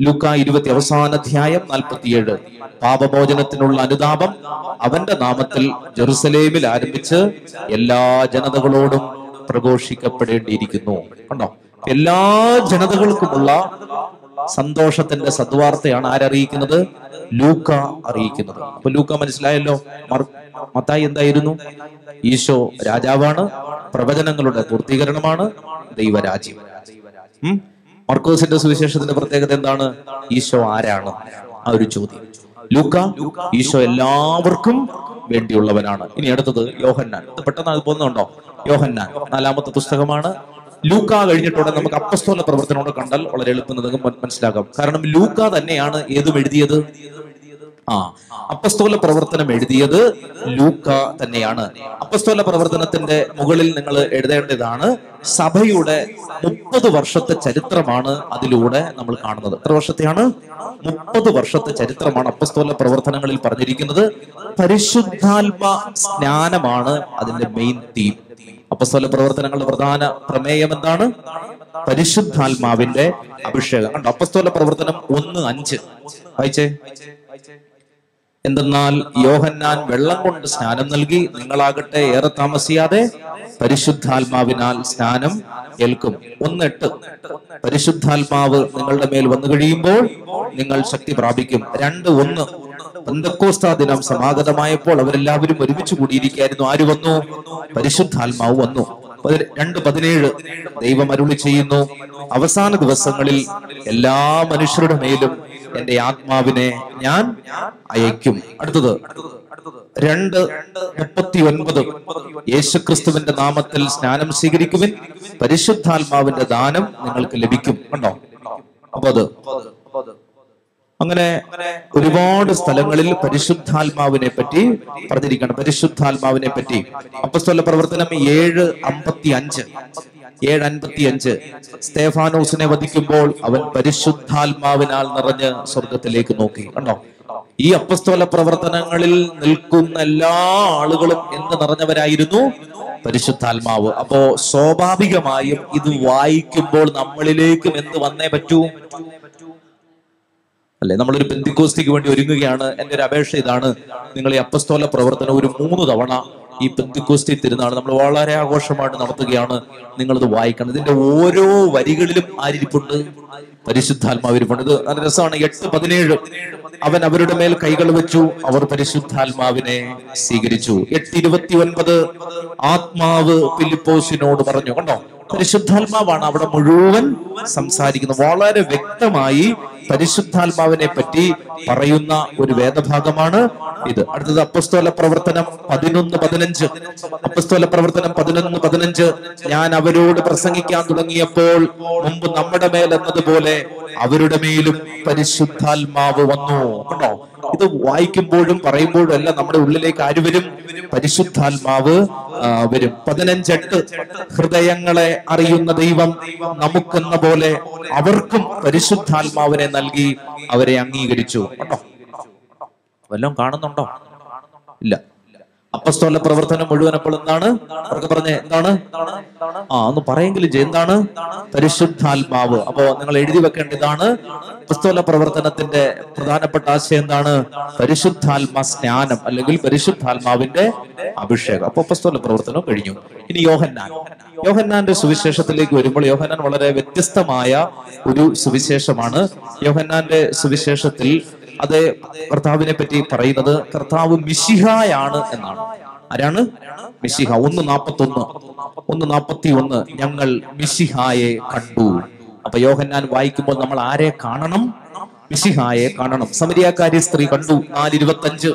ലൂക്ക ഇരുപത്തി അവസാന അധ്യായം നാൽപ്പത്തിയേഴ്. പാപമോചനത്തിനുള്ള അനുതാപം അവന്റെ നാമത്തിൽ ജെറുസലേമിൽ ആരംഭിച്ച് എല്ലാ ജനതകളോടും പ്രഘോഷിക്കപ്പെടേണ്ടിയിരിക്കുന്നു. കണ്ടോ? എല്ലാ ജനതകൾക്കുമുള്ള സന്തോഷത്തിന്റെ സദ്വാർത്തയാണ് ആരറിയിക്കുന്നത് ലൂക്ക അറിയിക്കുന്നത്. അപ്പൊ ലൂക്ക മനസ്സിലായല്ലോ? മത്തായി എന്തായിരുന്നു? ഈശോ രാജാവാണ് പ്രവചനങ്ങളുടെ പൂർത്തീകരണമാണ് ദൈവരാജ്യം? മർക്കോസിന്റെ സുവിശേഷത്തിന്റെ പ്രത്യേകത എന്താണ്? ഈശോ ആരാണ്? ആ ഒരു ചോദ്യം. ലൂക്ക ഈശോ എല്ലാവർക്കും വേണ്ടിയുള്ളവനാണ്. ഇനി അടുത്തത് യോഹന്നാൻ. പെട്ടെന്ന് അത് പോകുന്നുണ്ടോ? യോഹന്നാൻ നാലാമത്തെ പുസ്തകമാണ്. ലൂക്ക കഴിഞ്ഞിട്ടോടെ നമുക്ക് അപ്പസ്തോല പ്രവർത്തനോട് കണ്ടാൽ വളരെ എളുപ്പം നിങ്ങൾക്ക് മനസ്സിലാക്കാം. കാരണം ലൂക്ക തന്നെയാണ് ഏതും എഴുതിയത്? ആ. അപ്പസ്തോല പ്രവർത്തനം എഴുതിയത് ലൂക്ക തന്നെയാണ്. അപ്പസ്തോല പ്രവർത്തനത്തിന്റെ മുകളിൽ നിങ്ങൾ എഴുതേണ്ടതാണ് സഭയുടെ മുപ്പത് വർഷത്തെ ചരിത്രമാണ് അതിലൂടെ നമ്മൾ കാണുന്നത്. എത്ര വർഷത്തെയാണ്? മുപ്പത് വർഷത്തെ ചരിത്രമാണ് അപ്പസ്തോല പ്രവർത്തനങ്ങളിൽ പറഞ്ഞിരിക്കുന്നത്. പരിശുദ്ധാത്മ സ്നാനമാണ് അതിന്റെ മെയിൻ തീം അപ്പസ്തോല പ്രവർത്തനങ്ങളുടെ പ്രധാന പ്രമേയം എന്താണ്? പരിശുദ്ധാത്മാവിന്റെ അഭിഷേകം. കണ്ടോ? അപ്പസ്തോല പ്രവർത്തനം ഒന്ന് അഞ്ച്. വായിച്ചേ. എന്തെന്നാൽ യോഹന്നാൻ വെള്ളം കൊണ്ട് സ്നാനം നൽകി നിങ്ങളാകട്ടെ ഏറെ താമസിയാതെ പരിശുദ്ധാത്മാവിനാൽ സ്നാനം ഏൽക്കും. ഒന്നെട്ട് പരിശുദ്ധാത്മാവ് നിങ്ങളുടെ മേൽ വന്നു കഴിയുമ്പോൾ നിങ്ങൾ ശക്തി പ്രാപിക്കും. രണ്ട് ഒന്ന് പെന്തക്കോസ്താ ദിനം സമാഗതമായപ്പോൾ അവരെല്ലാവരും ഒരുമിച്ച് കൂടിയിരിക്കുകയായിരുന്നു. ആര് വന്നു? പരിശുദ്ധാത്മാവ് വന്നു. രണ്ട് പതിനേഴ് ദൈവം അരുളി ചെയ്യുന്നു. അവസാന ദിവസങ്ങളിൽ എല്ലാ മനുഷ്യരുടെ മേലും എന്റെ ആത്മാവിനെ ഞാൻ അയക്കും. അടുത്തത്. രണ്ട് മുപ്പത്തി ഒൻപത് യേശുക്രിസ്തുവിന്റെ നാമത്തിൽ സ്നാനം സ്വീകരിക്കുവിൻ. പരിശുദ്ധാത്മാവിന്റെ ദാനം നിങ്ങൾക്ക് ലഭിക്കും. കണ്ടോ? അപ്പൊ അത് അങ്ങനെ ഒരുപാട് സ്ഥലങ്ങളിൽ പരിശുദ്ധാത്മാവിനെ പറ്റി പറഞ്ഞിരിക്കണം പരിശുദ്ധാത്മാവിനെ പറ്റി. അപ്പസ്തോല പ്രവർത്തനം ഏഴ് അമ്പത്തി അഞ്ച് ഏഴ് അൻപത്തി അഞ്ച് സ്തേഫാനോസിനെ വധിക്കുമ്പോൾ അവൻ പരിശുദ്ധാത്മാവിനാൽ നിറഞ്ഞ് സ്വർഗത്തിലേക്ക് നോക്കി. കണ്ടോ? ഈ അപ്പസ്തോല പ്രവർത്തനങ്ങളിൽ നിൽക്കുന്ന എല്ലാ ആളുകളും എന്ത് നിറഞ്ഞവരായിരുന്നു പരിശുദ്ധാത്മാവ്. അപ്പോ സ്വാഭാവികമായും ഇത് വായിക്കുമ്പോൾ നമ്മളിലേക്കും എന്ത് വന്നേ പറ്റൂ? അല്ലെ? നമ്മളൊരു ബന്ധുക്കോസ്തിക്ക് വേണ്ടി ഒരുങ്ങുകയാണ്. എന്റെ ഒരു അപേക്ഷ ഇതാണ്. നിങ്ങൾ ഈ അപ്പസ്തോല പ്രവർത്തനം ഒരു മൂന്ന് തവണ ഈ പെന്തിക്കോസ്തി തിരുനാൾ നമ്മൾ വളരെ ആഘോഷമായിട്ട് നടത്തുകയാണ്. നിങ്ങളിത് വായിക്കണം. ഇതിന്റെ ഓരോ വരികളിലും ആരിപ്പുണ്ട് പരിശുദ്ധാത്മാവിരിപ്പുണ്ട് ഇത് നല്ല രസമാണ്. എട്ട് പതിനേഴ്. അവൻ അവരുടെ മേൽ കൈകൾ വെച്ചു. അവർ പരിശുദ്ധാത്മാവിനെ സ്വീകരിച്ചു. എട്ട് ഇരുപത്തി ഒൻപത് ആത്മാവ് ഫിലിപ്പോസിനോട് പറഞ്ഞു. കണ്ടോ? പരിശുദ്ധാത്മാവാണ് അവിടെ മുഴുവൻ സംസാരിക്കുന്നത്. വളരെ വ്യക്തമായി പരിശുദ്ധാത്മാവിനെ പറ്റി പറയുന്ന ഒരു വേദഭാഗമാണ് ഇത്. അടുത്തത് അപ്പസ്തോല പ്രവർത്തനം പതിനൊന്ന് പതിനഞ്ച്. അപ്പസ്തോല പ്രവർത്തനം പതിനൊന്ന് പതിനഞ്ച്. ഞാൻ അവരോട് പ്രസംഗിക്കാൻ തുടങ്ങിയപ്പോൾ മുമ്പ് നമ്മുടെ മേൽ എന്നതുപോലെ അവരുടെ മേലും പരിശുദ്ധാത്മാവ് വന്നു. കണ്ടോ? ഇത് വായിക്കുമ്പോഴും പറയുമ്പോഴും എല്ലാം നമ്മുടെ ഉള്ളിലേക്ക് ആര് വരും? പരിശുദ്ധാത്മാവ് വരും. പതിനഞ്ചെട്ട് ഹൃദയങ്ങളെ അറിയുന്ന ദൈവം നമുക്കെന്ന പോലെ അവർക്കും പരിശുദ്ധാത്മാവിനെ നൽകി അവരെ അംഗീകരിച്ചു. കേട്ടോ വല്ലതും കാണുന്നുണ്ടോ? ഇല്ല. അപ്പസ്തോല പ്രവർത്തനം മുഴുവൻ അപ്പോൾ എന്താണ്? അവർക്ക് പറഞ്ഞേ എന്താണ്? ആ ഒന്ന് പറയെങ്കിലും. എന്താണ്? പരിശുദ്ധാത്മാവ്. അപ്പോ നിങ്ങൾ എഴുതി വെക്കേണ്ട ഇതാണ് അപ്പസ്തോല പ്രവർത്തനത്തിന്റെ പ്രധാനപ്പെട്ട ആശയം എന്താണ്? പരിശുദ്ധാത്മാ സ്നാനം അല്ലെങ്കിൽ പരിശുദ്ധാത്മാവിന്റെ അഭിഷേകം. അപ്പൊ അപ്പസ്തോല പ്രവർത്തനം കഴിഞ്ഞു. ഇനി യോഹന്നാൻ. യോഹന്നാന്റെ സുവിശേഷത്തിലേക്ക് വരുമ്പോൾ യോഹന്നാൻ വളരെ വ്യത്യസ്തമായ ഒരു സുവിശേഷമാണ്. യോഹന്നാന്റെ സുവിശേഷത്തിൽ അത് കർത്താവിനെ പറ്റി പറയുന്നത് കർത്താവ് മിശിഹായാണ് എന്നാണ്. ആരാണ്? മിശിഹ. ഒന്ന് നാപ്പത്തി ഒന്ന് ഒന്ന് നാപ്പത്തി ഒന്ന് ഞങ്ങൾ മിശിഹായെ കണ്ടു. അപ്പൊ യോഹന്നാൻ വായിക്കുമ്പോൾ നമ്മൾ ആരെ കാണണം? മിശിഹായെ കാണണം. സമരിയാക്കാരി സ്ത്രീ കണ്ടു. നാല് ഇരുപത്തഞ്ച്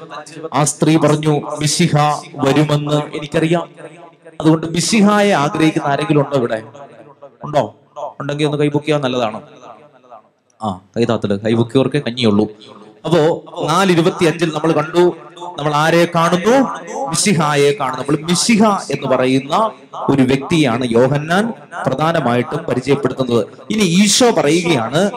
ആ സ്ത്രീ പറഞ്ഞു മിശിഹ വരുമെന്ന് എനിക്കറിയാം. അതുകൊണ്ട് മിശിഹായെ ആഗ്രഹിക്കുന്ന ആരെങ്കിലും ഉണ്ടോ ഇവിടെ? ഉണ്ടോ? ഉണ്ടെങ്കിൽ ഒന്ന് കൈബുക്കിയാ നല്ലതാണ്. ആ കൈതാത്തൽ കൈബുക്കിയവർക്ക് കഞ്ഞിയുള്ളൂ അപ്പോ നാല് ഇരുപത്തി അഞ്ചിൽ നമ്മൾ കണ്ടു നമ്മൾ ആരെ കാണുന്നു? മിശിഹായെ കാണുന്നു. നമ്മൾ മിശിഹ എന്ന് പറയുന്ന ഒരു വ്യക്തിയാണ് യോഹന്നാൻ പ്രധാനമായിട്ടും പരിചയപ്പെടുത്തുന്നത്. ഇനി ഈശോ പറയുകയാണ്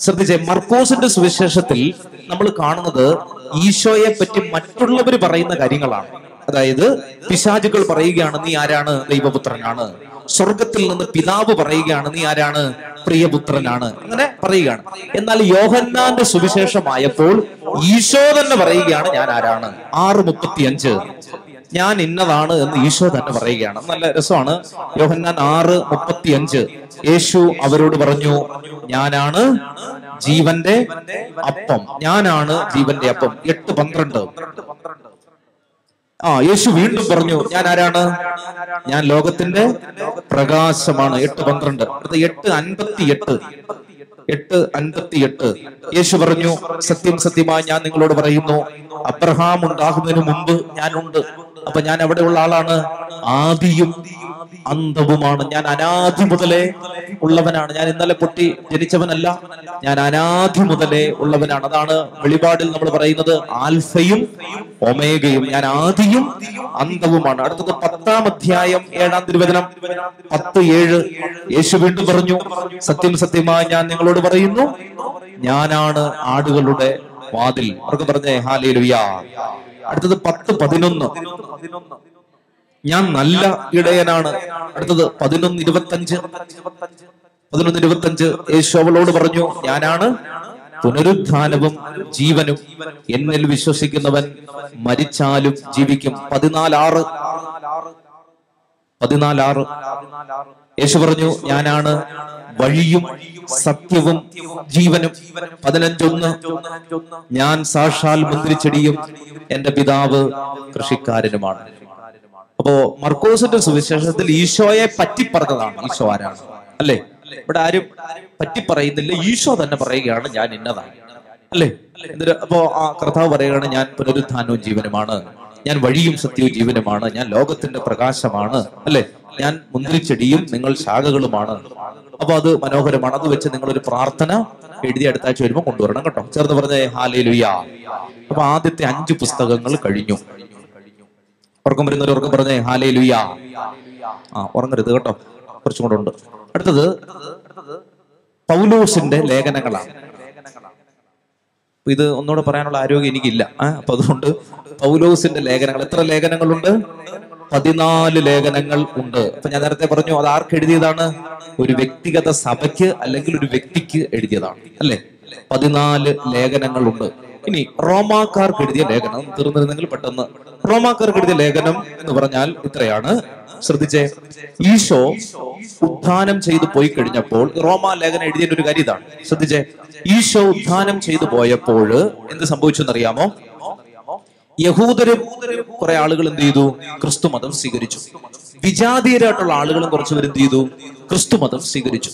ശ്രദ്ധിച്ചേ മർക്കോസിന്റെ സുവിശേഷത്തിൽ നമ്മൾ കാണുന്നത് ഈശോയെ പറ്റി മറ്റുള്ളവർ പറയുന്ന കാര്യങ്ങളാണ്. അതായത് പിശാചുകൾ പറയുകയാണ് നീ ആരാണ്? ദൈവപുത്രനാണ്. സ്വർഗത്തിൽ നിന്ന് പിതാവ് പറയുകയാണ് നീ ആരാണ്? പ്രിയപുത്രനാണ്. അങ്ങനെ പറയുകയാണ്. എന്നാൽ യോഹന്നാന്റെ സുവിശേഷമായപ്പോൾ ഈശോ തന്നെ പറയുകയാണ് ഞാൻ ആരാണ്? ആറ് മുപ്പത്തി അഞ്ച് ഞാൻ ഇന്നതാണ് എന്ന് ഈശോ തന്നെ പറയുകയാണ്. നല്ല രസമാണ്. യോഹന്നാൻ ആറ് മുപ്പത്തി അഞ്ച് യേശു അവരോട് പറഞ്ഞു ഞാനാണ് ജീവന്റെ അപ്പം. ഞാനാണ് ജീവന്റെ അപ്പം. എട്ട് പന്ത്രണ്ട്. ആ യേശു വീണ്ടും പറഞ്ഞു ഞാൻ ആരാണ്? ഞാൻ ലോകത്തിന്റെ പ്രകാശമാണ്. എട്ട് പന്ത്രണ്ട്. അടുത്ത എട്ട് അൻപത്തി എട്ട് എട്ട് അൻപത്തി എട്ട് യേശു പറഞ്ഞു സത്യം സത്യമായി ഞാൻ നിങ്ങളോട് പറയുന്നു. അബ്രഹാം ഉണ്ടാകുന്നതിന് മുമ്പ് ഞാനുണ്ട്. അപ്പൊ ഞാൻ എവിടെയുള്ള ആളാണ്. ആദിയും അന്തവുമാണ് ഞാൻ അനാദി മുതലേ ഉള്ളവനാണ്. ഞാൻ ഇന്നലെ പൊട്ടി ജനിച്ചവനല്ല. ഞാൻ അനാദി മുതലേ ഉള്ളവനാണ്. അതാണ് വെളിപാടിൽ നമ്മൾ പറയുന്നത്. ആൽഫയും ഒമേഗയും. ഞാൻ ആദിയും അന്തവുമാണ് അടുത്തത് പത്താം അധ്യായം ഏഴാം തിരുവചനം. പത്ത് ഏഴ്. യേശു വീണ്ടും പറഞ്ഞു സത്യം സത്യമായി ഞാൻ നിങ്ങളോട് പറയുന്നു ഞാനാണ് ആടുകളുടെ വാതിൽ. അവർക്ക് പറഞ്ഞേ? ഹാലേ അടുത്തത് പത്ത് പതിനൊന്ന്. ഞാൻ നല്ല ഇടയനാണ്. അടുത്തത് പതിനൊന്ന് ഇരുപത്തഞ്ച്. പതിനൊന്ന് ഇരുപത്തഞ്ച്. യേശു അവളോട് പറഞ്ഞു ഞാനാണ് പുനരുത്ഥാനവും ജീവനും. എന്നിൽ വിശ്വസിക്കുന്നവൻ മരിച്ചാലും ജീവിക്കും. പതിനാലാറ്. പതിനാലാറ്. യേശു പറഞ്ഞു ഞാനാണ് വഴിയും സത്യവും ജീവനും. പതിനഞ്ചൊന്ന്. ഞാൻ സാക്ഷാൽ മുന്തിരിച്ചെടിയും എന്റെ പിതാവ് കൃഷിക്കാരനുമാണ്. അപ്പോ മർക്കോസിന്റെ സുവിശേഷത്തിൽ ഈശോയെ പറ്റി പറഞ്ഞതാണ്. ഈശോ ആരാണ്? അല്ലേ? ഇവിടെ ആരും പറ്റി പറയുന്നില്ല. ഈശോ തന്നെ പറയുകയാണ് ഞാൻ ഇന്നതാണ്. അല്ലേ? എന്നിട്ട് അപ്പോ ആ കർത്താവ് പറയുകയാണ് ഞാൻ പുനരുത്ഥാനവും ജീവനുമാണ്. ഞാൻ വഴിയും സത്യവും ജീവനുമാണ്. ഞാൻ ലോകത്തിന്റെ പ്രകാശമാണ്. അല്ലെ? ഞാൻ മുന്തിരിച്ചെടിയും നിങ്ങൾ ശാഖകളുമാണ്. അപ്പൊ അത് മനോഹരമാണ്. അത് വെച്ച് ഒരു പ്രാർത്ഥന എഴുതി അടുത്ത ആഴ്ച വരുമ്പോൾ കൊണ്ടുവരണം കേട്ടോ. ചേർന്ന് പറഞ്ഞേ ഹാലേ ലുയാ അപ്പൊ ആദ്യത്തെ അഞ്ച് പുസ്തകങ്ങൾ കഴിഞ്ഞു. ഉറക്കം വരുന്നവർ ഉറക്കം പറഞ്ഞേ ഹാലേ ലുയാ ആ ഉറങ്ങരുത് കേട്ടോ. കുറച്ചും കൂടെ ഉണ്ട്. അടുത്തത് പൗലോസിന്റെ ലേഖനങ്ങളാണ്. ഇത് ഒന്നുകൂടെ പറയാനുള്ള ആരോഗ്യം എനിക്കില്ല. അപ്പൊ അതുകൊണ്ട് പൗലോസിന്റെ ലേഖനങ്ങൾ. എത്ര ലേഖനങ്ങളുണ്ട്? പതിനാല് ലേഖനങ്ങൾ ഉണ്ട്. അപ്പൊ ഞാൻ നേരത്തെ പറഞ്ഞു അത് ആർക്ക് എഴുതിയതാണ്? ഒരു വ്യക്തിഗത സഭയ്ക്ക് അല്ലെങ്കിൽ ഒരു വ്യക്തിക്ക് എഴുതിയതാണ് അല്ലെ? പതിനാല് ലേഖനങ്ങളുണ്ട് ഇനി റോമാക്കാർക്ക് എഴുതിയ ലേഖനം തീർന്നിരുന്നെങ്കിൽ പെട്ടെന്ന്. റോമാക്കാർക്ക് എഴുതിയ ലേഖനം എന്ന് പറഞ്ഞാൽ ഇത്രയാണ്. ശ്രദ്ധിച്ചേ ഈശോ ഉദ്ധാനം ചെയ്തു പോയി കഴിഞ്ഞപ്പോൾ റോമാ ലേഖനം എഴുതിയ ഒരു കാര്യം ഇതാണ്. ശ്രദ്ധിച്ചേ ഈശോ ഉദ്ധാനം ചെയ്തു പോയപ്പോൾ എന്ത് സംഭവിച്ചു എന്നറിയാമോ? യഹൂദരും കുറെ ആളുകൾ എന്ത് ചെയ്തു? ക്രിസ്തു മതം സ്വീകരിച്ചു. വിജാതീയരായിട്ടുള്ള ആളുകളും കുറച്ചുപേർ എന്ത് ചെയ്തു? ക്രിസ്തു മതം സ്വീകരിച്ചു.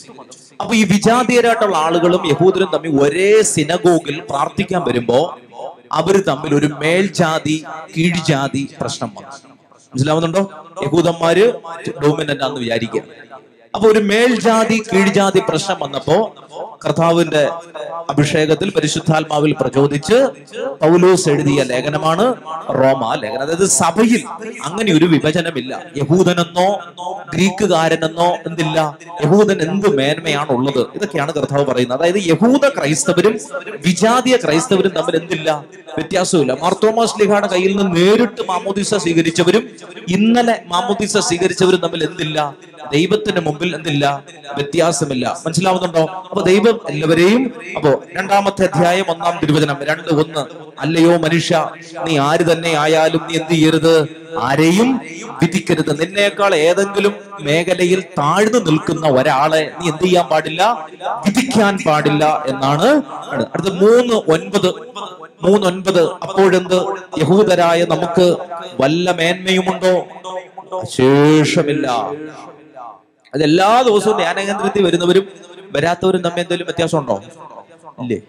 അപ്പൊ ഈ വിജാതീയരായിട്ടുള്ള ആളുകളും യഹൂദരും തമ്മിൽ ഒരേ സിനഗോഗിൽ പ്രാർത്ഥിക്കാൻ വരുമ്പോ അവർ തമ്മിൽ ഒരു മേൽജാതി കീഴ്ജാതി പ്രശ്നം വന്നു. മനസ്സിലാവുന്നുണ്ടോ? യഹൂദന്മാര് ഡോമിനന്റ് ആണെന്ന് വിചാരിക്കുക. അപ്പൊ ഒരു മേൽജാതി കീഴ്ജാതി പ്രശ്നം വന്നപ്പോ കർത്താവിന്റെ അഭിഷേകത്തിൽ പരിശുദ്ധാത്മാവിൽ പ്രചോദിച്ച് പൗലോസ് എഴുതിയ ലേഖനമാണ് റോമ ലേഖനം. അതായത് സഭയിൽ അങ്ങനെ ഒരു വിഭജനമില്ല. യഹൂദനെന്നോ ഗ്രീക്കുകാരനെന്നോ എന്തില്ല? യഹൂദൻ എന്ത് മേന്മയാണ് ഉള്ളത് ഇതൊക്കെയാണ് കർത്താവ് പറയുന്നത്. അതായത് യഹൂദ ക്രൈസ്തവരും വിജാതീയ ക്രൈസ്തവരും തമ്മിൽ എന്തില്ല? വ്യത്യാസമില്ല മാർത്തോമാസ് ലിഹാടെ കയ്യിൽ നിന്ന് നേരിട്ട് മാമോദിസ സ്വീകരിച്ചവരും ഇന്നലെ മാമോദിസ സ്വീകരിച്ചവരും തമ്മിൽ എന്തില്ല? ദൈവത്തിന് മുമ്പിൽ എന്തില്ല? വ്യത്യാസമില്ല. മനസ്സിലാവുന്നുണ്ടോ? അപ്പൊ ദൈവം എല്ലാവരെയും അപ്പോ രണ്ടാമത്തെ അധ്യായം ഒന്നാം തിരുവചനം രണ്ട് ഒന്ന്. അല്ലയോ മനുഷ്യ നീ ആര് തന്നെ ആയാലും നീ എന്ത് ചെയ്യരുത്? ആരെയും വിധിക്കരുത്. നിന്നേക്കാൾ ഏതെങ്കിലും മേഖലയിൽ താഴ്ന്നു നിൽക്കുന്ന ഒരാളെ നീ എന്ത് ചെയ്യാൻ പാടില്ല? വിധിക്കാൻ പാടില്ല എന്നാണ് അടുത്ത് മൂന്ന് ഒൻപത്. മൂന്ന് ഒൻപത്. അപ്പോഴെന്ത്? യഹൂദരായ നമുക്ക് വല്ല മേന്മയുമുണ്ടോ? ശേഷമില്ല. അത് എല്ലാ ദിവസവും ധ്യാനകേന്ദ്രത്തിൽ വരുന്നവരും വരാത്തവരും തമ്മിൽ എന്തെങ്കിലും വ്യത്യാസം ഉണ്ടോ ഇല്ലേ?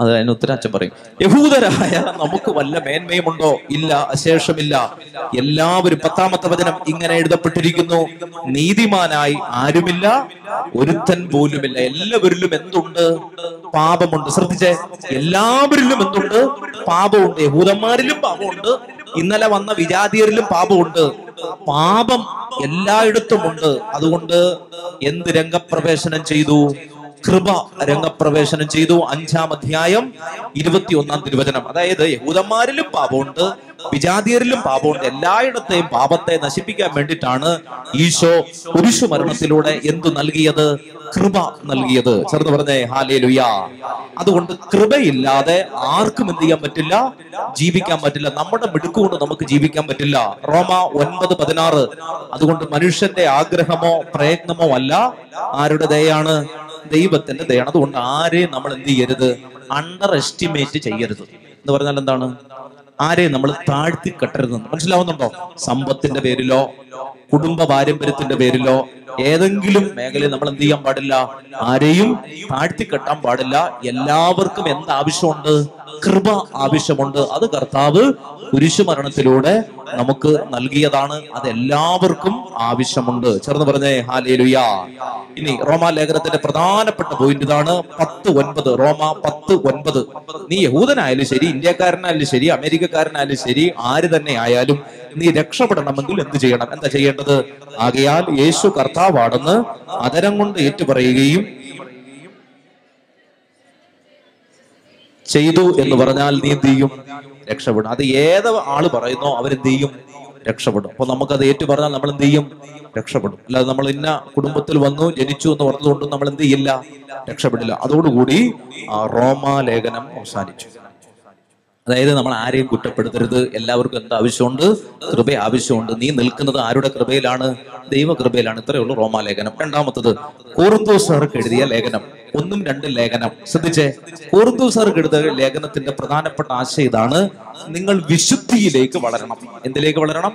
അത് അതിന് ഉത്തരം അച്ഛൻ പറയും. യഹൂദരായ നമുക്ക് വല്ല മേന്മയുമുണ്ടോ? ഇല്ല അശേഷമില്ല. എല്ലാവരും പത്താമത്തെ വചനം ഇങ്ങനെ എഴുതപ്പെട്ടിരിക്കുന്നു. നീതിമാനായി ആരുമില്ല ഒരുത്തൻ പോലുമില്ല. എല്ലാവരിലും എന്തുണ്ട്? പാപമുണ്ട്. ശ്രദ്ധിച്ചേ. എല്ലാവരിലും എന്തുണ്ട്? പാപമുണ്ട്. യഹൂദന്മാരിലും പാപമുണ്ട്. ഇന്നലെ വന്ന വിജാതിയരിലും പാപമുണ്ട്. പാപം എല്ലായിടത്തുമുണ്ട് അതുകൊണ്ട് എന്ത് രംഗപ്രവേശനം ചെയ്തു? കൃപ രംഗപ്രവേശനം ചെയ്തു. അഞ്ചാം അധ്യായം ഇരുപത്തിയൊന്നാം തിരുവചനം. അതായത് യഹൂദന്മാരിലും പാപമുണ്ട്. വിജാതിയരിലും പാപമുണ്ട് എല്ലായിടത്തെയും പാപത്തെ നശിപ്പിക്കാൻ വേണ്ടിയിട്ടാണ് ഈശോ കുരിശു മരണത്തിലൂടെ എന്തു നൽകിയത്? കൃപ നൽകിയത്. ചെറുത് പറഞ്ഞേ ഹാലേ ലുയാ അതുകൊണ്ട് കൃപയില്ലാതെ ആർക്കും എന്ത് ചെയ്യാൻ പറ്റില്ല? ജീവിക്കാൻ പറ്റില്ല. നമ്മുടെ മിടുക്കുകൊണ്ട് നമുക്ക് ജീവിക്കാൻ പറ്റില്ല. റോമ ഒൻപത് പതിനാറ്. അതുകൊണ്ട് മനുഷ്യന്റെ ആഗ്രഹമോ പ്രയത്നമോ അല്ല. ആരുടെ ദയാണ് ദൈവത്തിന്റെ ദയാണ് അതുകൊണ്ട് ആരെയും നമ്മൾ എന്ത് ചെയ്യരുത്? അണ്ടർ എസ്റ്റിമേറ്റ് ചെയ്യരുത്. എന്ന് പറഞ്ഞാൽ എന്താണ്? ആരെയും നമ്മൾ താഴ്ത്തി കെട്ടരുത് മനസ്സിലാവുന്നുണ്ടോ? സമ്പത്തിന്റെ പേരിലോ കുടുംബ പാരമ്പര്യത്തിന്റെ പേരിലോ ഏതെങ്കിലും മേഖലയിൽ നമ്മൾ എന്ത് ചെയ്യാൻ പാടില്ല? ആരെയും താഴ്ത്തി കെട്ടാൻ പാടില്ല. എല്ലാവർക്കും എന്ത് ആവശ്യമുണ്ട്? കൃപ ആവശ്യമുണ്ട്. അത് കർത്താവ് കുരിശു മരണത്തിലൂടെ നമുക്ക് നൽകിയതാണ്. അത് എല്ലാവർക്കും ആവശ്യമുണ്ട്. ചേർന്ന് പറഞ്ഞേ ഹാലേലുയ. ഇനി റോമാ ലേഖനത്തിന്റെ പ്രധാനപ്പെട്ട പോയിന്റ് ഇതാണ്. പത്ത് ഒൻപത്. റോമ പത്ത് ഒൻപത്. നീ യഹൂദനായാലും ശരി ഇന്ത്യക്കാരനായാലും ശരി അമേരിക്കക്കാരനായാലും ശരി ആര് തന്നെ ആയാലും നീ രക്ഷപ്പെടണമെങ്കിൽ എന്ത് ചെയ്യണം? എന്താ ചെയ്യേണ്ടത്? ആകയാൽ യേശു കർത്താവാണെന്ന് അതരം കൊണ്ട് ഏറ്റുപറയുകയും ചെയ്തു എന്ന് പറഞ്ഞാൽ നീ എന്ത് ചെയ്യും? രക്ഷപ്പെടും. അത് ഏത് ആൾ പറയുന്നോ അവരെന്ത് ചെയ്യും? രക്ഷപ്പെടും. അപ്പൊ നമുക്കത് ഏറ്റു പറഞ്ഞാൽ നമ്മൾ എന്ത് ചെയ്യും? രക്ഷപ്പെടും. അല്ലാതെ നമ്മൾ ഇന്ന കുടുംബത്തിൽ വന്നു ജനിച്ചു എന്ന് പറഞ്ഞതുകൊണ്ടും നമ്മൾ എന്ത് ചെയ്യില്ല? രക്ഷപ്പെടില്ല. അതോടുകൂടി ആ റോമാലേഖനം അവസാനിച്ചു. അതായത് നമ്മൾ ആരെയും കുറ്റപ്പെടുത്തരുത്. എല്ലാവർക്കും എന്ത് ആവശ്യമുണ്ട്? കൃപ ആവശ്യമുണ്ട്. നീ നിൽക്കുന്നത് ആരുടെ കൃപയിലാണ്? ദൈവകൃപയിലാണ്. ഇത്രയേ ഉള്ളൂ റോമാലേഖനം. രണ്ടാമത്തത് കോറുന്തോസാർക്ക് എഴുതിയ ലേഖനം. ഒന്നും രണ്ടും ലേഖനം. ശ്രദ്ധിച്ചേ. കോറുന്തോസാർക്ക് എഴുതിയ ലേഖനത്തിന്റെ പ്രധാനപ്പെട്ട ആശയം ഇതാണ്. നിങ്ങൾ വിശുദ്ധിയിലേക്ക് വളരണം. എന്തിലേക്ക് വളരണം?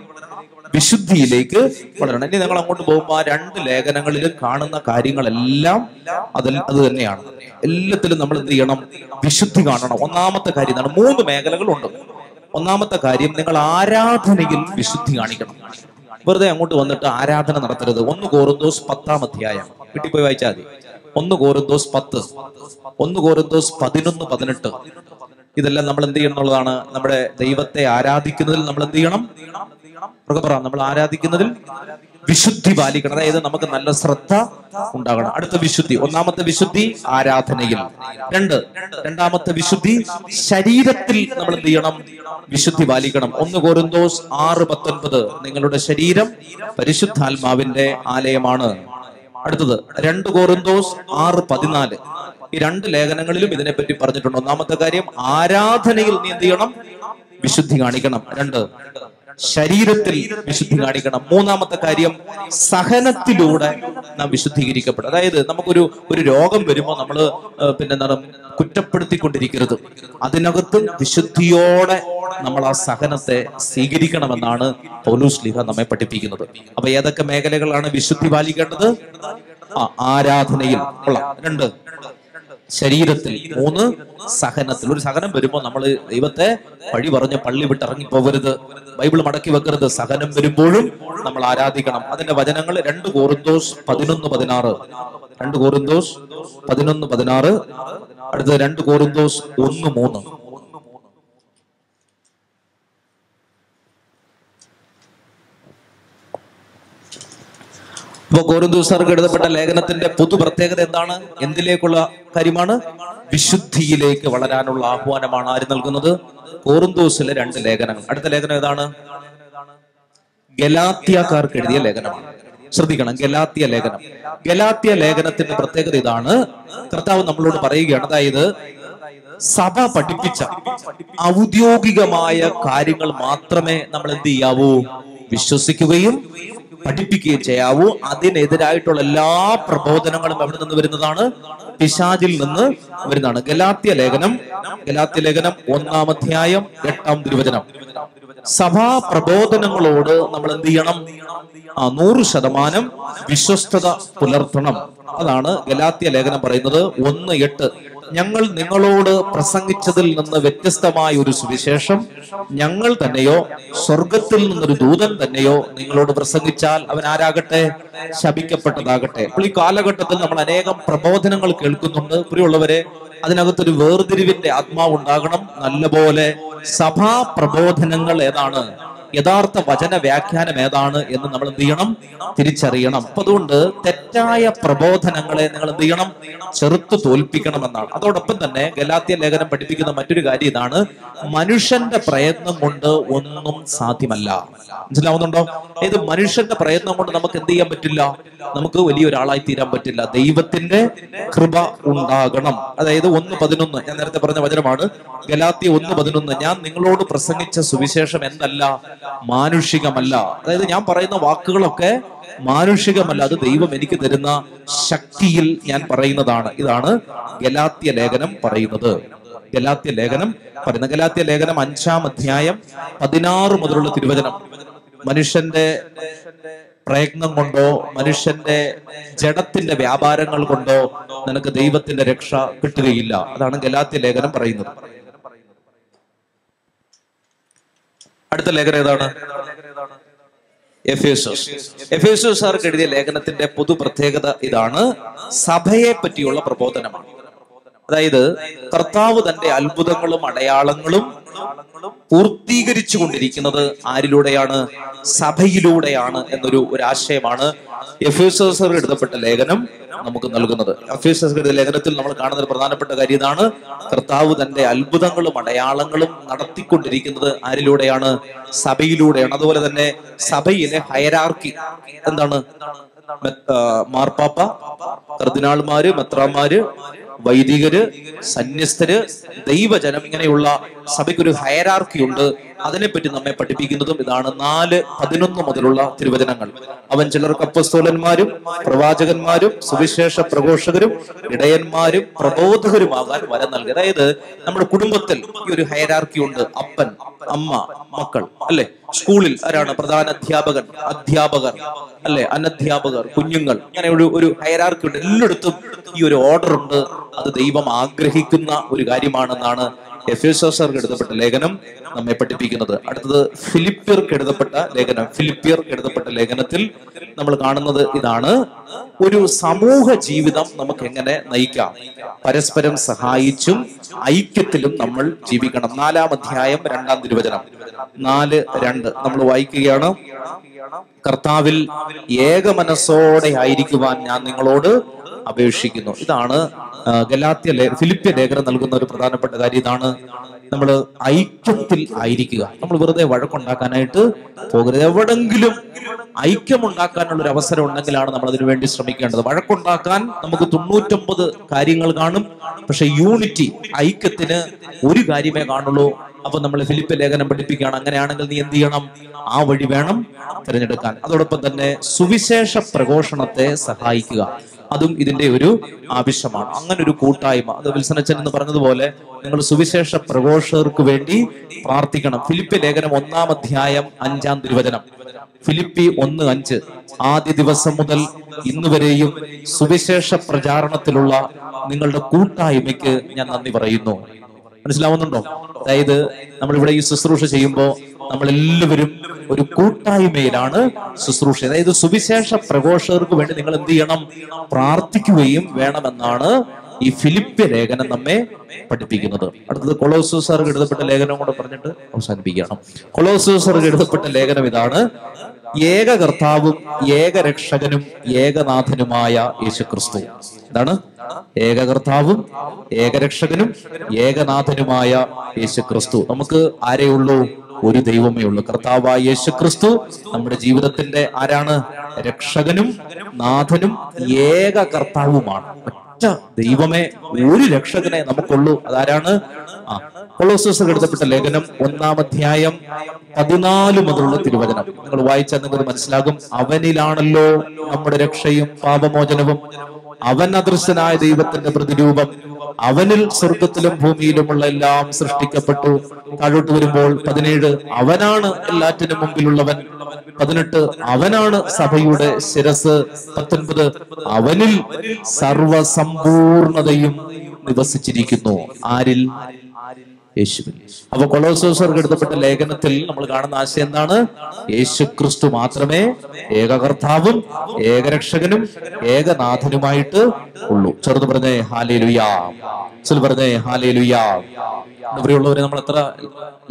വിശുദ്ധിയിലേക്ക് വളരണം. ഇനി ഞങ്ങൾ അങ്ങോട്ട് പോകുമ്പോൾ ആ രണ്ട് ലേഖനങ്ങളിലും കാണുന്ന കാര്യങ്ങളെല്ലാം അതിൽ അത് തന്നെയാണ്. എല്ലാത്തിലും നമ്മൾ എന്ത് ചെയ്യണം? വിശുദ്ധി കാണണം. ഒന്നാമത്തെ കാര്യം എന്താണ്? മൂന്ന് മേഖലകളുണ്ട്. ഒന്നാമത്തെ കാര്യം നിങ്ങൾ ആരാധനയിൽ വിശുദ്ധി കാണിക്കണം. വെറുതെ അങ്ങോട്ട് വന്നിട്ട് ആരാധന നടത്തരുത്. ഒന്ന് കോറുന്തോസ് പത്താം അധ്യായം. കിട്ടിപ്പോയി പോയി വായിച്ചാൽ മതി. ഒന്ന് കോറുന്തോസ് പത്ത്. ഒന്ന് കോറുന്തോസ് പതിനൊന്ന് പതിനെട്ട്. ഇതെല്ലാം നമ്മൾ എന്ത് ചെയ്യണം എന്നുള്ളതാണ് നമ്മുടെ ദൈവത്തെ ആരാധിക്കുന്നതിൽ നമ്മൾ എന്ത് ചെയ്യണം? നമ്മൾ ആരാധിക്കുന്നതിൽ വിശുദ്ധി പാലിക്കണം. അതായത് നമുക്ക് നല്ല ശ്രദ്ധ ഉണ്ടാകണം. അടുത്ത വിശുദ്ധി. ഒന്നാമത്തെ വിശുദ്ധി ആരാധനയിൽ. രണ്ട്. രണ്ടാമത്തെ വിശുദ്ധി ശരീരത്തിൽ നമ്മൾ എന്ത് ചെയ്യണം? വിശുദ്ധി പാലിക്കണം. ഒന്ന് കോരുന്തോസ് ആറ് പത്തൊൻപത്. നിങ്ങളുടെ ശരീരം പരിശുദ്ധാത്മാവിന്റെ ആലയമാണ്. അടുത്തത്. രണ്ട് കോറിന്തോസ് ആറ് പതിനാല്. ഈ രണ്ട് ലേഖനങ്ങളിലും ഇതിനെപ്പറ്റി പറഞ്ഞിട്ടുണ്ട്. ഒന്നാമത്തെ കാര്യം ആരാധനയിൽ നീ എന്ത് ചെയ്യണം? വിശുദ്ധി കാണിക്കണം. രണ്ട്. ശരീരത്തിൽ വിശുദ്ധി കാണിക്കണം. മൂന്നാമത്തെ കാര്യം സഹനത്തിലൂടെ നാം വിശുദ്ധീകരിക്കപ്പെടും അതായത് നമുക്കൊരു ഒരു രോഗം വരുമ്പോൾ നമ്മൾ പിന്നെ എന്താണ് കുറ്റപ്പെടുത്തിക്കൊണ്ടിരിക്കരുത്. അതിനകത്തും വിശുദ്ധിയോടെ നമ്മൾ ആ സഹനത്തെ സ്വീകരിക്കണമെന്നാണ് പൗലൂസ് ലിഹ നമ്മെ പഠിപ്പിക്കുന്നത്. അപ്പൊ ഏതൊക്കെ മേഖലകളാണ് വിശുദ്ധി പാലിക്കേണ്ടത്? ആ ആരാധനയിൽ. കൊള്ളാം. രണ്ട് ശരീരത്തിൽ മൂന്ന് സഹനത്തിൽ. ഒരു സഹനം വരുമ്പോൾ നമ്മൾ ദൈവത്തെ വഴി പറഞ്ഞ് പള്ളി വിട്ട് ഇറങ്ങി പോകരുത് ബൈബിൾ മടക്കി വെക്കരുത്. സഹനം വരുമ്പോഴും നമ്മൾ ആരാധിക്കണം. അതിന്റെ വചനങ്ങൾ രണ്ട് കോറിന്തോസ് പതിനൊന്ന് പതിനാറ്. രണ്ട് കോറിന്തോസ് പതിനൊന്ന് പതിനാറ്. അടുത്തത് രണ്ട് കോറിന്തോസ് ഒന്ന് മൂന്ന്. അപ്പൊ കോരന്തൂസാർക്ക് എഴുതപ്പെട്ട ലേഖനത്തിന്റെ പൊതു പ്രത്യേകത എന്താണ്? എന്തിലേക്കുള്ള കാര്യമാണ്? വിശുദ്ധിയിലേക്ക് വളരാനുള്ള ആഹ്വാനമാണ് ആര് നൽകുന്നത്? കോറിന്തോസിലെ രണ്ട് ലേഖനങ്ങൾ. അടുത്ത ലേഖനം ഏതാണ്? ഗലാത്യക്കാർക്ക് എഴുതിയ ലേഖനമാണ്. ശ്രദ്ധിക്കണം ഗലാത്യ ലേഖനം. ഗലാത്യ ലേഖനത്തിന്റെ പ്രത്യേകത ഇതാണ്. കർത്താവ് നമ്മളോട് പറയുകയാണ് അതായത് സഭ പഠിപ്പിച്ച ഔദ്യോഗികമായ കാര്യങ്ങൾ മാത്രമേ നമ്മൾ എന്ത് ചെയ്യാവൂ? വിശ്വസിക്കുകയും പഠിപ്പിക്കുകയും ചെയ്യാവൂ. അതിനെതിരായിട്ടുള്ള എല്ലാ പ്രബോധനങ്ങളും എവിടെ നിന്ന് വരുന്നതാണ്. പിശാജിൽ നിന്ന് വരുന്നതാണ്. ഗലാത്യ ലേഖനം ഗലാത്യ ലേഖനം ഒന്നാം അധ്യായം എട്ടാം തിരുവചനം. സഭാ പ്രബോധനങ്ങളോട് നമ്മൾ എന്ത് ചെയ്യണം? ആ നൂറ് ശതമാനം വിശ്വസ്തത പുലർത്തണം. അതാണ് ഗലാത്യ ലേഖനം പറയുന്നത്. ഒന്ന് എട്ട്. ഞങ്ങൾ നിങ്ങളോട് പ്രസംഗിച്ചതിൽ നിന്ന് വ്യത്യസ്തമായ ഒരു സുവിശേഷം. ഞങ്ങൾ തന്നെയോ സ്വർഗത്തിൽ നിന്നൊരു ദൂതൻ തന്നെയോ നിങ്ങളോട് പ്രസംഗിച്ചാൽ അവൻ ആരാകട്ടെ? ശപിക്കപ്പെട്ടതാകട്ടെ. അപ്പോൾ ഈ കാലഘട്ടത്തിൽ നമ്മൾ അനേകം പ്രബോധനങ്ങൾ കേൾക്കുന്നുണ്ട്. പ്രിയമുള്ളവരെ അതിനകത്തൊരു വേർതിരിവിന്റെ ആത്മാവ് ഉണ്ടാകണം. നല്ലപോലെ സഭാ പ്രബോധനങ്ങൾ ഏതാണ്? യഥാർത്ഥ വചന വ്യാഖ്യാനം ഏതാണ് എന്ന് നമ്മൾ എന്ത് ചെയ്യണം? തിരിച്ചറിയണം. അപ്പൊ അതുകൊണ്ട് തെറ്റായ പ്രബോധനങ്ങളെ നിങ്ങൾ എന്ത് ചെയ്യണം? ചെറുത്തു തോൽപ്പിക്കണമെന്നാണ്. അതോടൊപ്പം തന്നെ ഗലാത്യ ലേഖനം പഠിപ്പിക്കുന്ന മറ്റൊരു കാര്യം ഇതാണ്. മനുഷ്യന്റെ പ്രയത്നം കൊണ്ട് ഒന്നും സാധ്യമല്ല. മനസ്സിലാവുന്നുണ്ടോ? ഇത് മനുഷ്യന്റെ പ്രയത്നം കൊണ്ട് നമുക്ക് എന്ത് ചെയ്യാൻ പറ്റില്ല? നമുക്ക് വലിയൊരാളായി തീരാൻ പറ്റില്ല. ദൈവത്തിന്റെ കൃപ ഉണ്ടാകണം. അതായത് ഒന്ന് പതിനൊന്ന് ഞാൻ നേരത്തെ പറഞ്ഞ വചനമാണ്. ഗലാത്തി ഒന്ന് പതിനൊന്ന് ഞാൻ നിങ്ങളോട് പ്രസംഗിച്ച സുവിശേഷം എന്നല്ല. മാനുഷികമല്ല. അതായത് ഞാൻ പറയുന്ന വാക്കുകളൊക്കെ മാനുഷികമല്ല അത് ദൈവം എനിക്ക് തരുന്ന ശക്തിയിൽ ഞാൻ പറയുന്നതാണ്. ഇതാണ് ഗലാത്യ ലേഖനം പറയുന്നത്. ഗലാത്യ ലേഖനം പറയുന്ന ഗലാത്യ ലേഖനം അഞ്ചാം അധ്യായം പതിനാറ് മുതലുള്ള തിരുവചനം. മനുഷ്യന്റെ പ്രയത്നം കൊണ്ടോ മനുഷ്യന്റെ ജഡത്തിന്റെ വ്യാപാരങ്ങൾ കൊണ്ടോ നിനക്ക് ദൈവത്തിന്റെ രക്ഷ കിട്ടുകയില്ല. അതാണ് ഗലാത്യ ലേഖനം പറയുന്നത്. അടുത്ത ലേഖനം ഏതാണ്? എഫേസോസ്. എഫേസോസാർക്ക് എഴുതിയ ലേഖനത്തിന്റെ പൊതു പ്രത്യേകത ഇതാണ്. സഭയെ പറ്റിയുള്ള പ്രബോധനമാണ്. അതായത് കർത്താവ് തന്റെ അത്ഭുതങ്ങളും അടയാളങ്ങളും പൂർത്തീകരിച്ചു കൊണ്ടിരിക്കുന്നത് ആരിലൂടെയാണ്? സഭയിലൂടെയാണ് എന്നൊരു ഒരു ആശയമാണ് എഴുതപ്പെട്ട ലേഖനം നമുക്ക് നൽകുന്നത്. ലേഖനത്തിൽ നമ്മൾ കാണുന്ന ഒരു പ്രധാനപ്പെട്ട കാര്യം ഇതാണ്. കർത്താവ് തന്റെ അത്ഭുതങ്ങളും അടയാളങ്ങളും നടത്തിക്കൊണ്ടിരിക്കുന്നത് ആരിലൂടെയാണ്? സഭയിലൂടെയാണ്. അതുപോലെ തന്നെ സഭയിലെ ഹയരാർക്കി എന്താണ്? മാർപ്പാപ്പ കർദിനാൾമാര് മെത്രാന്മാര് വൈദികര് സന്യസ്തര് ദൈവജനം ഇങ്ങനെയുള്ള സഭയ്ക്കൊരു ഹയറാർക്കി ഉണ്ട്. അതിനെപ്പറ്റി നമ്മെ പഠിപ്പിക്കുന്നതും ഇതാണ് നാല് പതിനൊന്ന് മുതലുള്ള തിരുവചനങ്ങൾ. അവൻ ചിലർ കപ്പസ്തോലന്മാരും പ്രവാചകന്മാരും സുവിശേഷ പ്രഘോഷകരും ഇടയന്മാരും പ്രബോധകരുമാകാൻ വരം നൽകി. അതായത് നമ്മുടെ കുടുംബത്തിൽ ഈ ഒരു ഹയരാർക്കി ഉണ്ട്. അപ്പൻ അമ്മ മക്കൾ അല്ലെ? സ്കൂളിൽ ആരാണ്? പ്രധാന അധ്യാപകൻ അധ്യാപകർ അല്ലെ? അനധ്യാപകർ കുഞ്ഞുങ്ങൾ. ഇങ്ങനെ ഒരു ഒരു ഹയരാർക്കി ഉണ്ട്. എല്ലായിടത്തും ഈ ഒരു ഓർഡർ ഉണ്ട്. അത് ദൈവം ആഗ്രഹിക്കുന്ന ഒരു കാര്യമാണെന്നാണ് എഫേസോസർക്ക് എഴുതപ്പെട്ട ലേഖനം നമ്മെ പഠിപ്പിക്കുന്നത്. അടുത്തത് ഫിലിപ്പിയർക്ക് എഴുതപ്പെട്ട ലേഖനം. ഫിലിപ്പിയർക്ക് എഴുതപ്പെട്ട ലേഖനത്തിൽ നമ്മൾ കാണുന്നത് ഇതാണ്. ഒരു സമൂഹ ജീവിതം നമുക്ക് എങ്ങനെ നയിക്കാം? പരസ്പരം സഹായിച്ചും ഐക്യത്തിലും നമ്മൾ ജീവിക്കണം. നാലാം അധ്യായം രണ്ടാം തിരുവചനം. നാല് രണ്ട്. നമ്മൾ വായിക്കുകയാണ്. കർത്താവിൽ ഏക മനസ്സോടെ ആയിരിക്കുവാൻ ഞാൻ നിങ്ങളോട് അപേക്ഷിക്കുന്നു. ഇതാണ് ഗലാത്യ ഫിലിപ്പ്യ ലേഖനം നൽകുന്ന ഒരു പ്രധാനപ്പെട്ട കാര്യം. ഇതാണ് നമ്മൾ ഐക്യത്തിൽ ആയിരിക്കുക. നമ്മൾ വെറുതെ വഴക്കുണ്ടാക്കാനായിട്ട് പോകരുത്. എവിടെങ്കിലും ഐക്യമുണ്ടാക്കാനുള്ള ഒരു അവസരം ഉണ്ടെങ്കിലാണ് നമ്മൾ അതിനു വേണ്ടി ശ്രമിക്കേണ്ടത്. വഴക്കുണ്ടാക്കാൻ നമുക്ക് തൊണ്ണൂറ്റൊമ്പത് കാര്യങ്ങൾ കാണും. പക്ഷെ യൂണിറ്റി ഐക്യത്തിന് ഒരു കാര്യമേ കാണുള്ളൂ. അപ്പൊ നമ്മൾ ഫിലിപ്പ് ലേഖനം പഠിപ്പിക്കുകയാണ്. അങ്ങനെയാണെങ്കിൽ നീ എന്ത് ചെയ്യണം? ആ വഴി വേണം തിരഞ്ഞെടുക്കാൻ. അതോടൊപ്പം തന്നെ സുവിശേഷ പ്രഘോഷണത്തെ സഹായിക്കുക. അതും ഇതിന്റെ ഒരു ആവശ്യമാണ്. അങ്ങനെ ഒരു കൂട്ടായ്മ. അത് വിൽസനച്ചൻ എന്ന് പറഞ്ഞതുപോലെ നിങ്ങൾ സുവിശേഷ പ്രഘോഷകർക്ക് വേണ്ടി പ്രാർത്ഥിക്കണം. ഫിലിപ്പ് ലേഖനം ഒന്നാം അധ്യായം അഞ്ചാം തിരുവചനം. ഫിലിപ്പി ഒന്ന് അഞ്ച്. ആദ്യ ദിവസം മുതൽ ഇന്ന് വരെയും സുവിശേഷ പ്രചാരണത്തിലുള്ള നിങ്ങളുടെ കൂട്ടായ്മയ്ക്ക് ഞാൻ നന്ദി പറയുന്നു. മനസ്സിലാവുന്നുണ്ടോ? അതായത് നമ്മളിവിടെ ഈ ശുശ്രൂഷ ചെയ്യുമ്പോൾ നമ്മളെല്ലാവരും ഒരു കൂട്ടായ്മയിലാണ് ശുശ്രൂഷ. അതായത് സുവിശേഷ പ്രഘോഷകർക്ക് വേണ്ടി നിങ്ങൾ എന്ത് ചെയ്യണം? പ്രാർത്ഥിക്കുകയും വേണമെന്നാണ് ഈ ഫിലിപ്പ്യ ലേഖനം നമ്മെ പഠിപ്പിക്കുന്നത്. അടുത്തത് കൊളോസൂസർക്ക് എഴുതപ്പെട്ട ലേഖനം കൂടെ പറഞ്ഞിട്ട് അവസാനിപ്പിക്കണം കൊളോസൂസർക്ക് എഴുതപ്പെട്ട ലേഖനം ഇതാണ്. ഏക കർത്താവും ഏക രക്ഷകനും ഏകനാഥനുമായ യേശുക്രിസ്തു. ഇതാണ് ഏകകർത്താവും ഏകരക്ഷകനും ഏകനാഥനുമായ യേശു ക്രിസ്തു നമുക്ക് ആരെയുള്ളൂ ഒരു ദൈവമേ ഉള്ളൂ. കർത്താവായ യേശുക്രിസ്തു നമ്മുടെ ജീവിതത്തിന്റെ ആരാണ്? രക്ഷകനും നാഥനും ഏക കർത്താവുമാണ് ഒറ്റ ദൈവമേ ഒരു രക്ഷകനെ നമുക്കുള്ളൂ. അതാരാണ്? ആ കൊളോസസ് എഴുതപ്പെട്ട ലേഖനം ഒന്നാം അധ്യായം പതിനാല് മുതലുള്ള തിരുവചനം. നിങ്ങൾ വായിച്ചാൽ നിങ്ങൾക്ക് മനസ്സിലാകും. അവനിലാണല്ലോ നമ്മുടെ രക്ഷയും പാപമോചനവും. അവൻ അദൃശ്യനായ ദൈവത്തിന്റെ പ്രതിരൂപം. അവനിൽ സ്വർഗത്തിലും ഭൂമിയിലുമുള്ള എല്ലാം സൃഷ്ടിക്കപ്പെട്ടു. താഴോട്ട് വരുമ്പോൾ പതിനേഴ് അവനാണ് എല്ലാറ്റിനും മുമ്പിലുള്ളവൻ. പതിനെട്ട് അവനാണ് സഭയുടെ ശിരസ്. പത്തൊൻപത് അവനിൽ സർവസമ്പൂർണതയും നിവസിച്ചിരിക്കുന്നു. ആരിൽ? യേശുവിൽ. അപ്പൊ കൊളോസോസർക്ക് എടുത്തപ്പെട്ട ലേഖനത്തിൽ നമ്മൾ കാണുന്ന ആശയം എന്താണ്? യേശു ക്രിസ്തു മാത്രമേ ഏകകർത്താവും ഏകരക്ഷകനും ഏകനാഥനുമായിട്ട് ഉള്ളൂ. ചെറുത് പറഞ്ഞേ ഹാലേ ലുയാ പറഞ്ഞേ ഹാലേ ലുയാ ഇവിടെയുള്ളവരെ നമ്മൾ എത്ര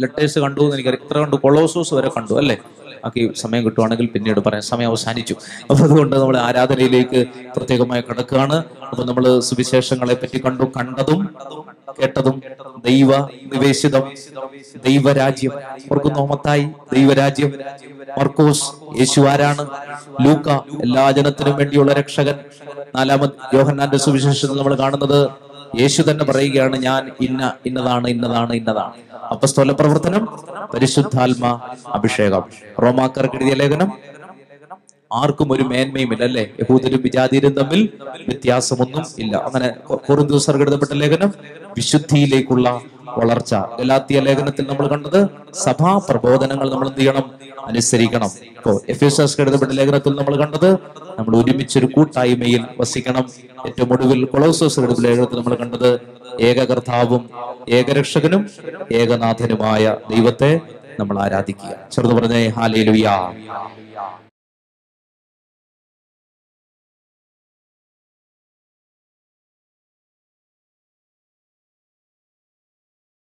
ലെറ്റേഴ്സ് കണ്ടു എന്ന് എനിക്കറിയാം. എത്ര കണ്ടു? കൊളോസോസ് വരെ കണ്ടു അല്ലേ? ബാക്കി സമയം കിട്ടുവാണെങ്കിൽ പിന്നീട് പറയാം. സമയം അവസാനിച്ചു. അപ്പൊ അതുകൊണ്ട് നമ്മൾ ആരാധനയിലേക്ക് പ്രത്യേകമായി കിടക്കുകയാണ്. അപ്പൊ നമ്മൾ സുവിശേഷങ്ങളെ പറ്റി കണ്ടു കണ്ടതും കേട്ടതും ദൈവ നിവേശിതം ദൈവരാജ്യം. ഓർക്കുന്നു മത്തായി ദൈവരാജ്യം. മർക്കോസ് യേശു ആരാണ്? ലൂക്ക എല്ലാ ജനത്തിനും വേണ്ടിയുള്ള രക്ഷകൻ. നാലാമത് യോഹന്നാന്റെ സുവിശേഷത്തിൽ നമ്മൾ കാണുന്നത് യേശു തന്നെ പറയുകയാണ് ഞാൻ ഇന്ന ഇന്നതാണ് ഇന്നതാണ് ഇന്നതാണ്. അപ്പസ്തോല പ്രവർത്തനം പരിശുദ്ധാത്മ അഭിഷേകം. റോമാക്കാർക്ക് എഴുതിയ ലേഖനം ആർക്കും ഒരു മേന്മയുമില്ല അല്ലെ യഹൂദരും വിജാതിരും തമ്മിൽ വ്യത്യാസമൊന്നും ഇല്ല. അങ്ങനെ കുറുദൂസർക്ക് എഴുതപ്പെട്ട ലേഖനം വിശുദ്ധിയിലേക്കുള്ള വളർച്ച. ഗലാത്തിയ ലേഖനത്തിൽ നമ്മൾ കണ്ടത് സഭാ പ്രബോധനങ്ങൾ നമ്മൾ എന്ത് ചെയ്യണം? അനുസരിക്കണം. ഇപ്പോ എഫ് എസ് എസ് എഴുതപ്പെട്ട ലേഖനത്തിൽ നമ്മൾ കണ്ടത് നമ്മൾ ഒരുമിച്ചൊരു കൂട്ടായ്മയിൽ വസിക്കണം. ഏറ്റവും ഒടുവിൽ കൊളോസോസ് എഴുതപ്പെട്ട ലേഖനത്തിൽ നമ്മൾ കണ്ടത് ഏകകർത്താവും ഏകരക്ഷകനും ഏകനാഥനുമായ ദൈവത്തെ നമ്മൾ ആരാധിക്കുക. ചെറുത് പറഞ്ഞേ ഹാലേ